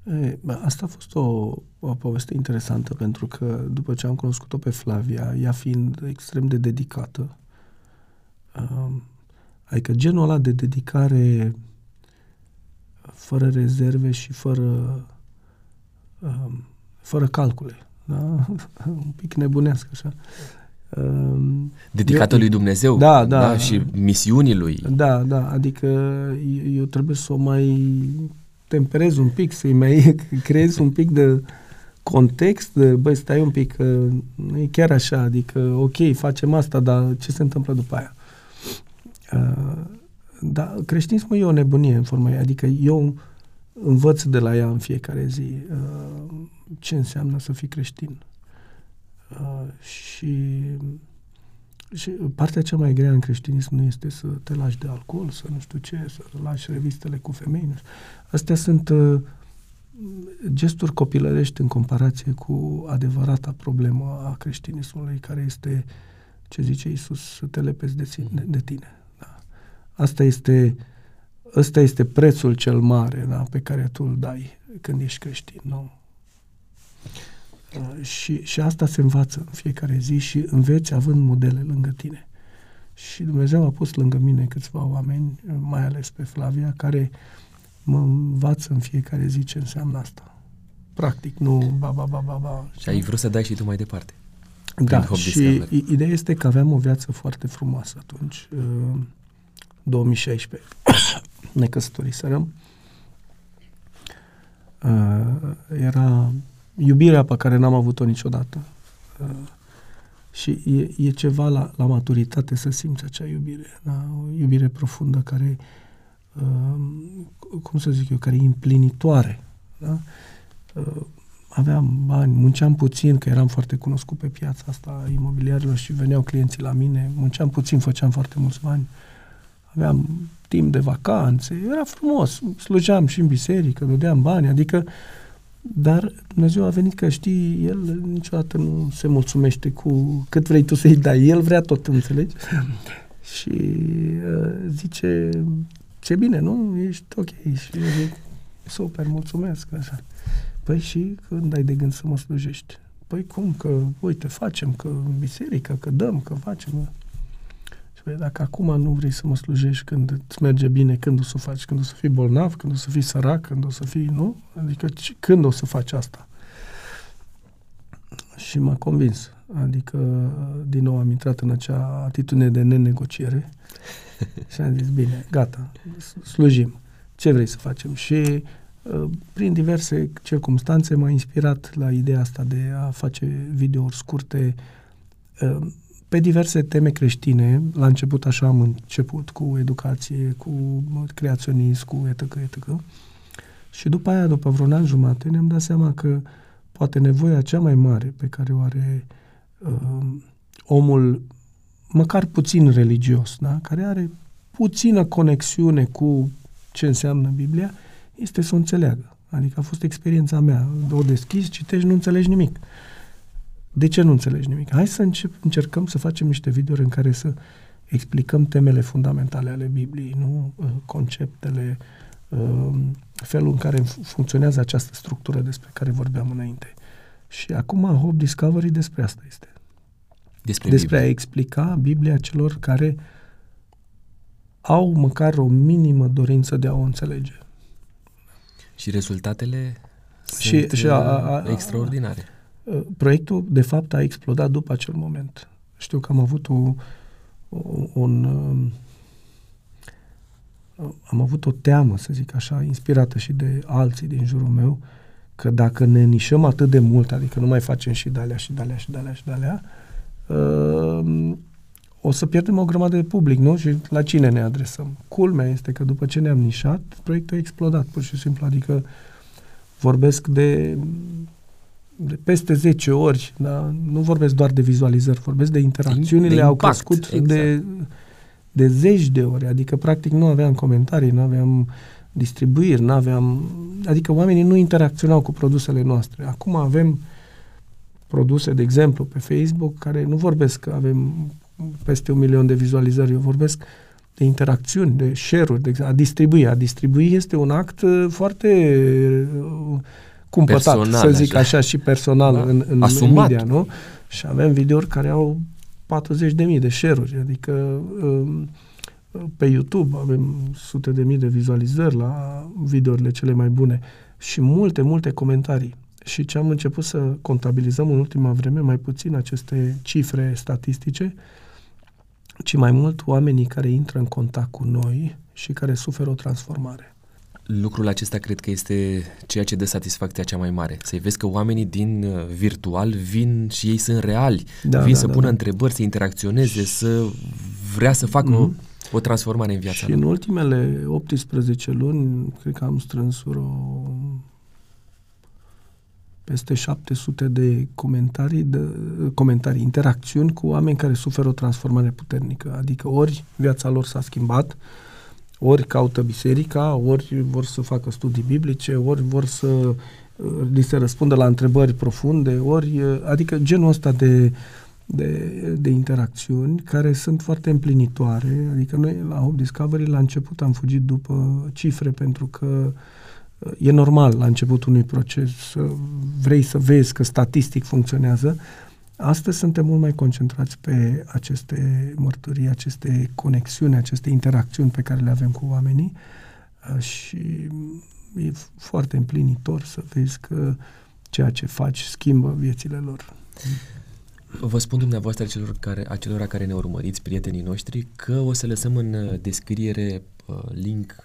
E, asta a fost o, o poveste interesantă pentru că după ce am cunoscut-o pe Flavia, ea fiind extrem de dedicată, um, adică genul ăla de dedicare fără rezerve și fără, um, fără calcule. Da? Un pic nebunească așa. Um, Dedicată eu, lui Dumnezeu da, da, da, și misiunii lui. Da, da, adică eu, eu trebuie să o mai temperez un pic, să-i mai creez un pic de context, de, băi, stai un pic, că nu e chiar așa, adică, ok, facem asta, dar ce se întâmplă după aia? Uh, da, creștinismul e o nebunie în forma ei, adică eu învăț de la ea în fiecare zi uh, ce înseamnă să fii creștin. Uh, și, și partea cea mai grea în creștinism nu este să te lași de alcool, să nu știu ce, să lași revistele cu femei. Nu știu. Astea sunt uh, gesturi copilărești în comparație cu adevărata problemă a creștinismului, care este, ce zice Isus, să te lepezi de, de, de tine. Asta este, ăsta este prețul cel mare da, pe care tu îl dai când ești creștin. Nu? Uh, și, și asta se învață în fiecare zi și înveți având modele lângă tine. Și Dumnezeu a pus lângă mine câțiva oameni, mai ales pe Flavia, care mă învață în fiecare zi ce înseamnă asta. Practic, nu ba, ba, ba, ba, ba. Și ai vrut să dai și tu mai departe. Da, și ideea este că aveam o viață foarte frumoasă atunci. Uh, 2016 ne căsătoriserăm. Uh, era iubirea pe care n-am avut-o niciodată. Uh, și e, e ceva la, la maturitate să simți acea iubire. Da? O iubire profundă care, uh, cum să zic eu, care e împlinitoare. Da? Uh, aveam bani, munceam puțin, că eram foarte cunoscut pe piața asta imobiliarilor și veneau clienții la mine, munceam puțin, făceam foarte mulți bani. Uh, aveam timp de vacanțe, era frumos, slujeam și în biserică, dădeam bani, adică, dar Dumnezeu a venit că știi, El niciodată nu se mulțumește cu cât vrei tu să-i dai, El vrea tot, înțelegi? și uh, zice, ce bine, nu? Ești ok. Și eu zic, super, mulțumesc, așa. Păi și când ai de gând să mă slujești? Păi cum, că, uite, facem, că în biserică, că dăm, că facem. Păi dacă acum nu vrei să mă slujești când îți merge bine, când o să o faci? Când o să fii bolnav? Când o să fii sărac? Când o să fii, nu? Adică când o să faci asta? Și m-a convins. Adică, din nou am intrat în acea atitudine de nenegociere și am zis, bine, gata, slujim. Ce vrei să facem? Și uh, prin diverse circumstanțe m-a inspirat la ideea asta de a face videouri scurte uh, pe diverse teme creștine. La început așa am început cu educație, cu creaționism, cu etc. etc. Și după aia, după vreun an jumate, ne-am dat seama că poate nevoia cea mai mare pe care o are uh, omul, măcar puțin religios, da? care are puțină conexiune cu ce înseamnă Biblia, este să o înțeleagă. Adică a fost experiența mea. O deschizi, citești, nu înțelegi nimic. De ce nu înțelegi nimic? Hai să încep, încercăm să facem niște videouri în care să explicăm temele fundamentale ale Bibliei, nu uh, conceptele, uh, felul în care funcționează această structură despre care vorbeam înainte. Și acum Hope Discovery despre asta este. Despre, despre a explica Biblia celor care au măcar o minimă dorință de a o înțelege. Și rezultatele și, sunt și a, a, a, extraordinare. Proiectul, de fapt, a explodat după acel moment. Știu că am avut o, o, un... Am avut o teamă, să zic așa, inspirată și de alții din jurul meu, că dacă ne nișăm atât de mult, adică nu mai facem și de-alea și de-alea și de-alea și de-alea, uh, o să pierdem o grămadă de public, nu? Și la cine ne adresăm? Culmea este că după ce ne-am nișat, proiectul a explodat, pur și simplu. Adică vorbesc de, de peste 10 ori, da? nu vorbesc doar de vizualizări, vorbesc de interacțiunile, de impact, au crescut exact. de, de zeci de ori. Adică, practic, nu aveam comentarii, nu aveam distribuiri, nu aveam... Adică oamenii nu interacționau cu produsele noastre. Acum avem produse, de exemplu, pe Facebook, care nu vorbesc că avem peste un milion de vizualizări, eu vorbesc de interacțiuni, de share-uri, de, a distribui. A distribui este un act uh, foarte uh, cumpătat, personal, să zic așa, așa și personal da. în, în Asumat. media, nu? Și avem videouri care au 40.000 de share-uri, adică um, pe YouTube avem sute de mii de vizualizări la videourile cele mai bune și multe, multe comentarii. Și ce am început să contabilizăm în ultima vreme, mai puțin aceste cifre statistice, ci mai mult oamenii care intră în contact cu noi și care suferă o transformare. Lucrul acesta cred că este ceea ce dă satisfacția cea mai mare. Să-i vezi că oamenii din uh, virtual vin și ei sunt reali, da, vin da, să da, pună da. întrebări, să interacționeze, să vrea să facă mm-hmm. o, mhm. o transformare în viața Și lor. în ultimele 18 luni, cred că am strâns vreo peste 700 de comentarii, de, comentarii, interacțiuni cu oameni care suferă o transformare puternică. Adică ori viața lor s-a schimbat, ori caută biserica, ori vor să facă studii biblice, ori vor să uh, li se răspundă la întrebări profunde, ori, uh, adică genul ăsta de, de, de interacțiuni care sunt foarte împlinitoare. Adică noi la Hope Discovery la început am fugit după cifre pentru că uh, E normal la începutul unui proces să vrei să vezi că statistic funcționează. Astăzi suntem mult mai concentrați pe aceste mărturii, aceste conexiuni, aceste interacțiuni pe care le avem cu oamenii uh, și e foarte împlinitor să vezi că ceea ce faci schimbă viețile lor. Vă spun dumneavoastră celor care, acelora care ne urmăriți, prietenii noștri, că o să lăsăm în uh, descriere uh, link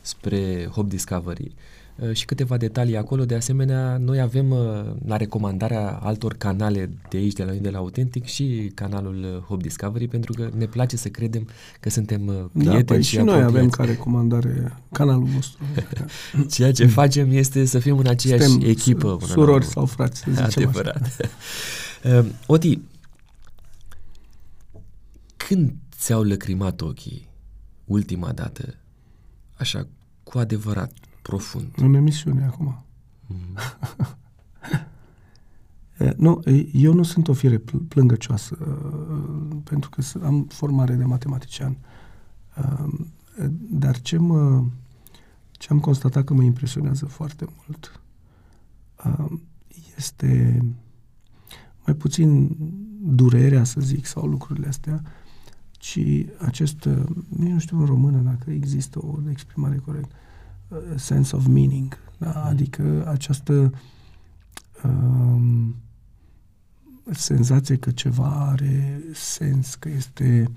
spre Hop Discovery Uh, și câteva detalii acolo. De asemenea, noi avem uh, la recomandarea altor canale de aici, de la noi, de la Autentic, și canalul uh, Hope Discovery, pentru că ne place să credem că suntem prieteni da, păi și, și noi avem ca recomandare canalul nostru. Ceea ce facem este să fim în aceeași Suntem echipă. Surori sau frați, să zicem Adevărat. Așa. Oti, când ți-au lăcrimat ochii ultima dată, așa, cu adevărat, profund. În emisiune acum. Mm. nu, eu nu sunt o fire plângăcioasă, pentru că am formare de matematician. Dar ce, mă, ce am constatat că mă impresionează foarte mult este mai puțin durerea, să zic, sau lucrurile astea, ci acest, nu știu în română dacă există o exprimare corectă, sense of meaning, da? adică această um, senzație că ceva are sens, că este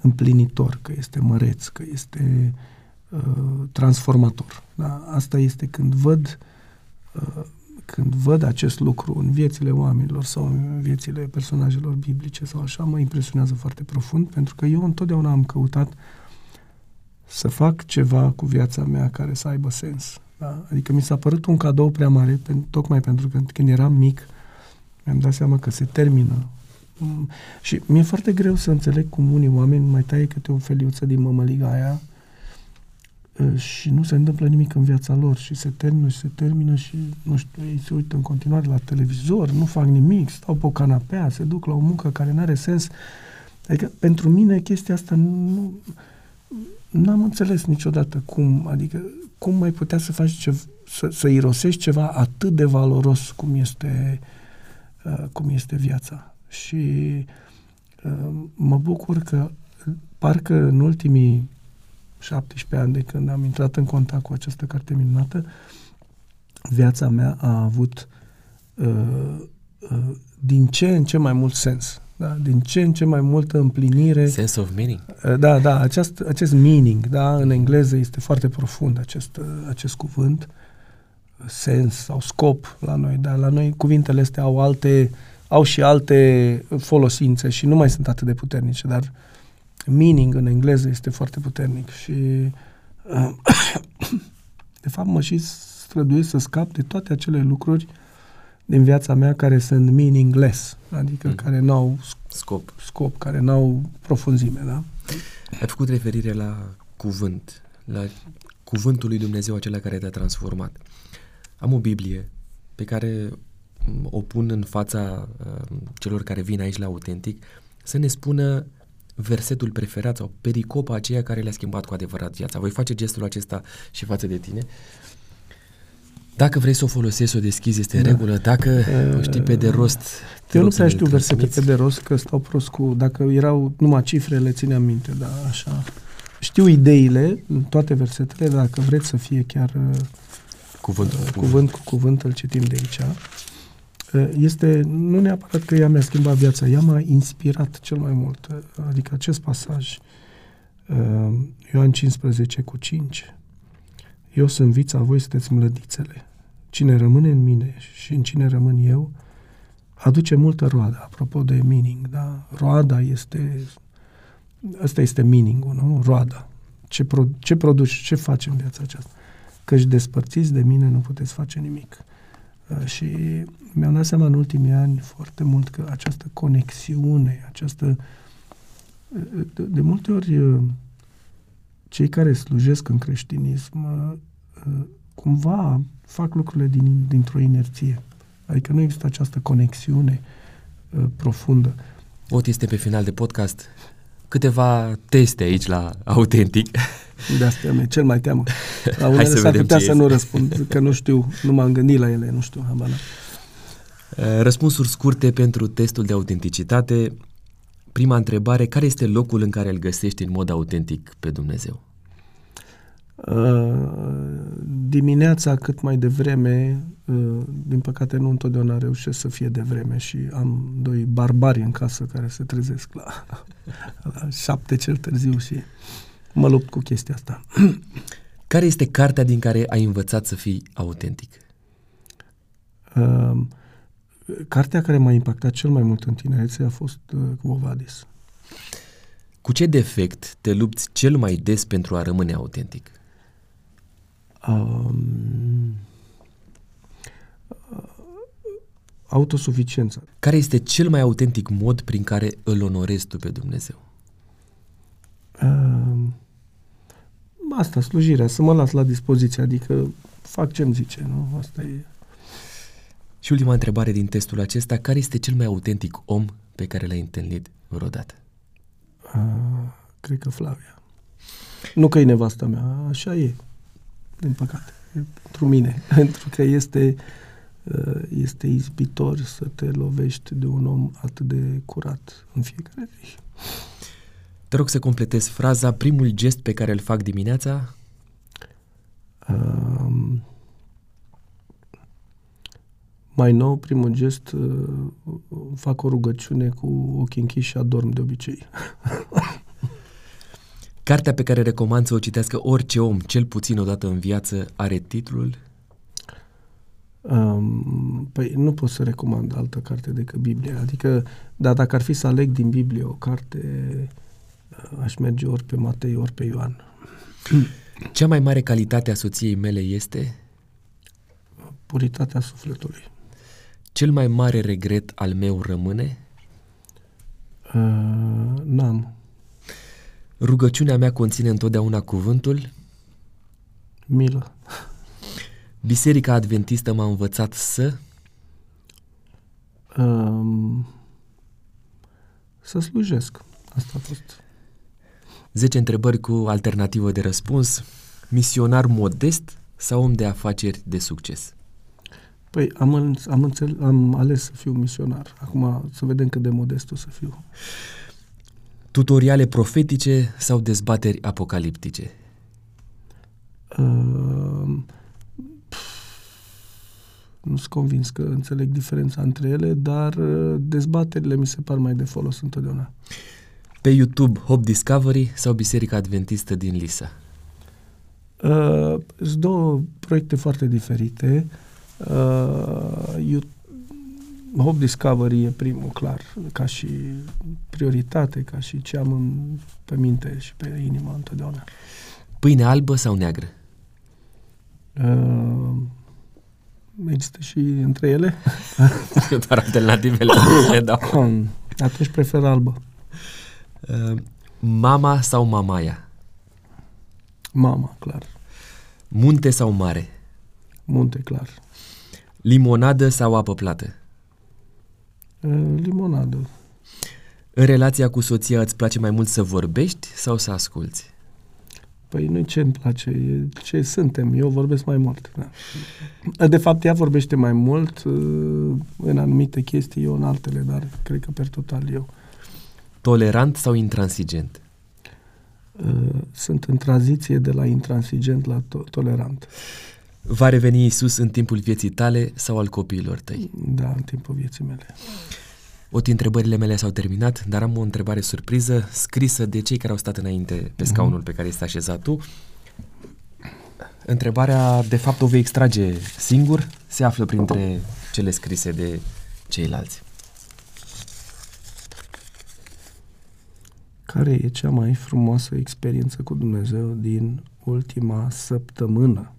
împlinitor, că este măreț, că este uh, transformator. Da? Asta este când văd uh, când văd acest lucru în viețile oamenilor sau în viețile personajelor biblice sau așa, mă impresionează foarte profund, pentru că eu întotdeauna am căutat uh, să fac ceva cu viața mea care să aibă sens. Da? Adică mi s-a părut un cadou prea mare, pen, tocmai pentru că când eram mic, mi-am dat seama că se termină. Mm. Și mi-e foarte greu să înțeleg cum unii oameni mai taie câte o feliuță din mămăliga aia uh, și nu se întâmplă nimic în viața lor și se termină și se termină și, nu știu, ei se uită în continuare la televizor, nu fac nimic, stau pe o canapea, se duc la o muncă care nu are sens. Adică, pentru mine, chestia asta nu... N-am înțeles niciodată cum, adică, cum mai putea să faci ce, să, să irosești ceva atât de valoros cum este, uh, cum este viața. Și uh, mă bucur că parcă în ultimii 17 ani de când am intrat în contact cu această carte minunată, viața mea a avut uh, uh, din ce în ce mai mult sens. Da? Din ce în ce mai multă împlinire. Sense of meaning. Uh, da, da, acest, acest meaning, da, în engleză este foarte profund acest, uh, acest cuvânt, sens sau scop la noi, dar la noi cuvintele astea au alte, au și alte folosințe și nu mai sunt atât de puternice, dar uh, meaning în engleză este foarte puternic și uh, de fapt mă și străduiesc să scap de toate acele lucruri din viața mea care sunt meaningless, adică mm. care nu au scop. scop, care nu au profunzime, da? Ai făcut referire la cuvânt, la cuvântul lui Dumnezeu acela care te-a transformat. Am o Biblie pe care o pun în fața uh, celor care vin aici la Autentic să ne spună versetul preferat sau pericopa aceea care le-a schimbat cu adevărat viața. Voi face gestul acesta și față de tine. Dacă vrei să o folosești, să o deschizi, este în da. regulă. Dacă uh, o știi pe de rost... Eu nu prea știu versete pe de rost, că stau prost cu... Dacă erau numai cifre, le țineam minte, dar așa... Știu ideile, toate versetele, dacă vreți să fie chiar... Cuvânt, uh, cuvânt cu cuvânt, îl citim de aici. Eh, este nu neapărat că ea mi-a schimbat viața, ea m-a inspirat cel mai mult. Eh, adică acest pasaj, eh, Ioan 15 cu 5, eu sunt vița, voi sunteți mlădițele. Cine rămâne în mine și în cine rămân eu, aduce multă roadă. Apropo de meaning, da? Roada este, asta este meaning nu? Roada. Ce, pro, ce produci, ce faci în viața aceasta? Căci despărțiți de mine nu puteți face nimic. Uh, și mi-am dat seama în ultimii ani foarte mult că această conexiune, această... Uh, de, de multe ori uh, cei care slujesc în creștinism cumva fac lucrurile din, dintr-o inerție. Adică nu există această conexiune profundă. Ot este pe final de podcast. Câteva teste aici la Autentic. De asta mi cel mai teamă. La unele s-ar putea să nu răspund, că nu știu, nu m-am gândit la ele, nu știu, habana. Eh, răspunsuri scurte pentru testul de autenticitate. Prima întrebare, care este locul în care îl găsești în mod autentic pe Dumnezeu? Uh, dimineața cât mai devreme, uh, din păcate nu întotdeauna reușesc să fie devreme și am doi barbari în casă care se trezesc la, la șapte cel târziu și mă lupt cu chestia asta. Care este cartea din care ai învățat să fii autentic? Uh, cartea care m-a impactat cel mai mult în tinerețe a fost uh, Vovadis. Cu ce defect te lupți cel mai des pentru a rămâne autentic? Um, autosuficiența. Care este cel mai autentic mod prin care îl onorezi tu pe Dumnezeu? Uh, asta, slujirea, să mă las la dispoziție, adică fac ce-mi zice, nu? Asta e... Și ultima întrebare din testul acesta, care este cel mai autentic om pe care l-ai întâlnit vreodată? Uh, cred că Flavia. Nu că e nevasta mea, așa e, din păcate, e pentru mine, pentru că este, uh, este izbitor să te lovești de un om atât de curat în fiecare zi. Te rog să completezi fraza, primul gest pe care îl fac dimineața? Um, mai nou, primul gest, uh, fac o rugăciune cu ochii închiși și adorm de obicei. Cartea pe care recomand să o citească orice om, cel puțin o dată în viață, are titlul? Um, păi nu pot să recomand altă carte decât Biblia. Adică, da, dacă ar fi să aleg din Biblie o carte, aș merge ori pe Matei, ori pe Ioan. Cea mai mare calitate a soției mele este? Puritatea sufletului. Cel mai mare regret al meu rămâne? Uh, n-am. Rugăciunea mea conține întotdeauna cuvântul? Milă. Biserica Adventistă m-a învățat să... Um, să slujesc. Asta a fost. 10 întrebări cu alternativă de răspuns. Misionar modest sau om de afaceri de succes? Păi am, am, înțel, am ales să fiu misionar. Acum să vedem cât de modest o să fiu. Tutoriale profetice sau dezbateri apocaliptice? Uh, nu sunt convins că înțeleg diferența între ele, dar uh, dezbaterile mi se par mai de folos întotdeauna. Pe YouTube, Hope Discovery sau Biserica Adventistă din Lisa? Uh, sunt două proiecte foarte diferite. Uh, Hope Discovery e primul, clar, ca și prioritate, ca și ce am în, pe minte și pe inimă întotdeauna. Pâine albă sau neagră? Uh, există și între ele. Doar alternativele le dau. Atunci prefer albă. Uh, mama sau mamaia? Mama, clar. Munte sau mare? Munte, clar. Limonadă sau apă plată? Uh, limonadă. În relația cu soția îți place mai mult să vorbești sau să asculți? Păi nu ce îmi place, e ce suntem. Eu vorbesc mai mult. Da. De fapt, ea vorbește mai mult uh, în anumite chestii, eu în altele, dar cred că per total eu. Tolerant sau intransigent? Uh, sunt în tranziție de la intransigent la to- tolerant. Va reveni Isus în timpul vieții tale sau al copiilor tăi? Da, în timpul vieții mele. Oti întrebările mele s-au terminat, dar am o întrebare surpriză scrisă de cei care au stat înainte pe scaunul mm-hmm. pe care este așezat tu. Întrebarea, de fapt, o vei extrage singur, se află printre cele scrise de ceilalți. Care e cea mai frumoasă experiență cu Dumnezeu din ultima săptămână?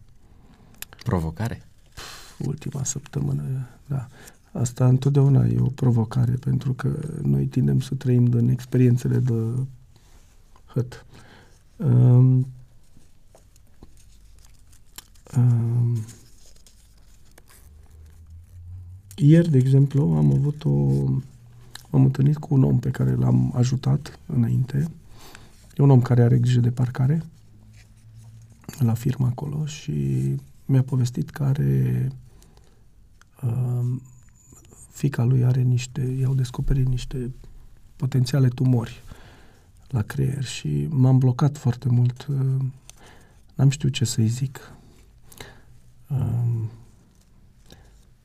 Provocare? Ultima săptămână, da. Asta întotdeauna e o provocare, pentru că noi tindem să trăim din experiențele de hăt. Um, um, ieri, de exemplu, am avut o... M-am întâlnit cu un om pe care l-am ajutat înainte. E un om care are grijă de parcare la firma acolo și mi-a povestit că are uh, fica lui are niște, i-au descoperit niște potențiale tumori la creier și m-am blocat foarte mult. Uh, n-am știut ce să-i zic. Um,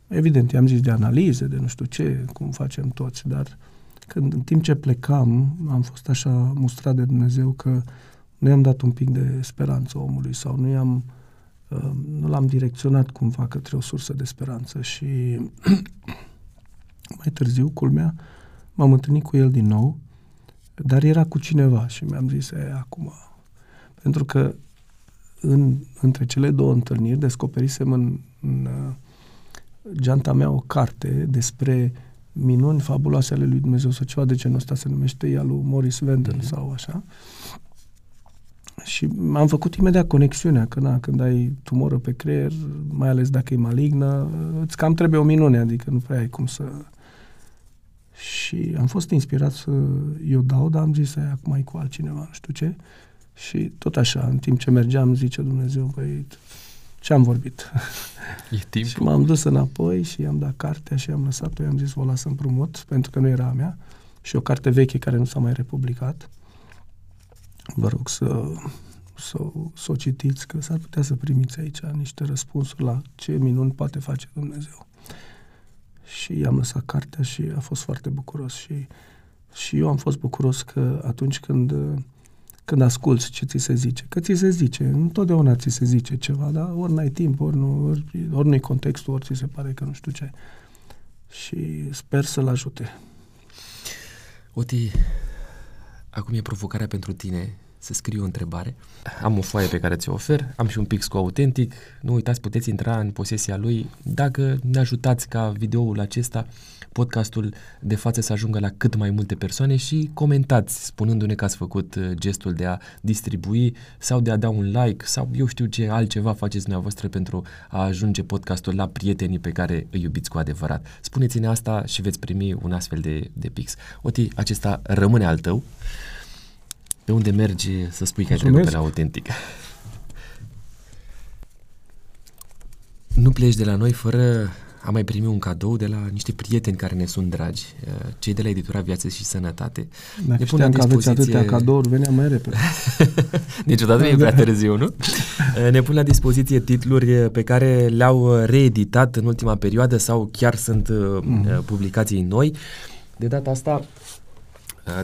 evident, i-am zis de analize, de nu știu ce, cum facem toți, dar când în timp ce plecam, am fost așa mustrat de Dumnezeu că nu i-am dat un pic de speranță omului sau nu i-am uh, nu l-am direcționat cumva către o sursă de speranță și Mai târziu, culmea, m-am întâlnit cu el din nou, dar era cu cineva și mi-am zis, e, acum, pentru că în, între cele două întâlniri descoperisem în, în uh, geanta mea o carte despre minuni fabuloase ale lui Dumnezeu sau ceva de genul ăsta se numește ea lui Morris Venden mm-hmm. sau așa. Și am făcut imediat conexiunea că na, când ai tumoră pe creier, mai ales dacă e malignă, îți cam trebuie o minune, adică nu prea ai cum să și am fost inspirat să eu dau, dar am zis să acum e cu altcineva, nu știu ce. Și tot așa, în timp ce mergeam, zice Dumnezeu, băi, ce am vorbit? E timpul. și m-am dus înapoi și i-am dat cartea și am lăsat-o, i-am zis, o las împrumut, pentru că nu era a mea. Și o carte veche care nu s-a mai republicat. Vă rog să, să, să o citiți, că s-ar putea să primiți aici niște răspunsuri la ce minuni poate face Dumnezeu și i-am lăsat cartea și a fost foarte bucuros și, și eu am fost bucuros că atunci când, când asculți ce ți se zice, că ți se zice, întotdeauna ți se zice ceva, dar ori n-ai timp, ori, nu, ori, ori nu-i contextul, ori ți se pare că nu știu ce. Și sper să-l ajute. Oti, acum e provocarea pentru tine să scriu o întrebare. Am o foaie pe care ți-o ofer, am și un pix cu autentic. Nu uitați, puteți intra în posesia lui. Dacă ne ajutați ca videoul acesta podcastul de față să ajungă la cât mai multe persoane și comentați spunându-ne că ați făcut uh, gestul de a distribui sau de a da un like sau eu știu ce altceva faceți dumneavoastră pentru a ajunge podcastul la prietenii pe care îi iubiți cu adevărat. Spuneți-ne asta și veți primi un astfel de, de pix. Oti, acesta rămâne al tău. Pe unde mergi să spui că ai trecut pe la autentic? Nu pleci de la noi fără a mai primi un cadou de la niște prieteni care ne sunt dragi, uh, cei de la editura Viață și Sănătate. Dacă ne știam că aveți atâtea cadouri, veneam mai repede. Niciodată nu e prea târziu, nu? Uh, ne pun la dispoziție titluri uh, pe care le-au reeditat în ultima perioadă sau chiar sunt mm. publicații noi. De data asta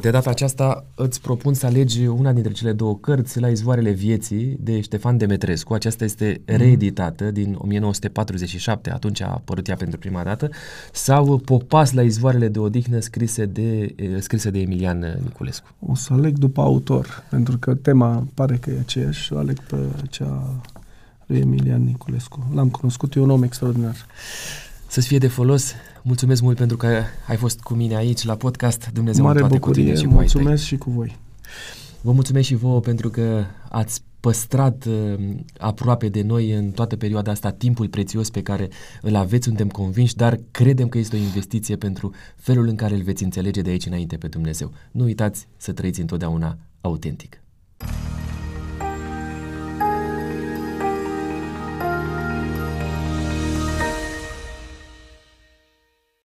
de data aceasta îți propun să alegi una dintre cele două cărți, La izvoarele vieții, de Ștefan Demetrescu. Aceasta este mhm. reeditată din 1947, atunci a apărut ea pentru prima dată, sau Popas la izvoarele de odihnă scrise de, scrise de Emilian Niculescu. O să aleg după autor, pentru că tema pare că e aceeași și o aleg pe cea lui Emilian Niculescu. L-am cunoscut, e un om extraordinar. Să-ți fie de folos Mulțumesc mult pentru că ai fost cu mine aici la podcast. Dumnezeu Mare toate bucurie, cu tine și cu mulțumesc și cu voi. Vă mulțumesc și vouă pentru că ați păstrat uh, aproape de noi în toată perioada asta timpul prețios pe care îl aveți, suntem convinși, dar credem că este o investiție pentru felul în care îl veți înțelege de aici înainte pe Dumnezeu. Nu uitați să trăiți întotdeauna autentic.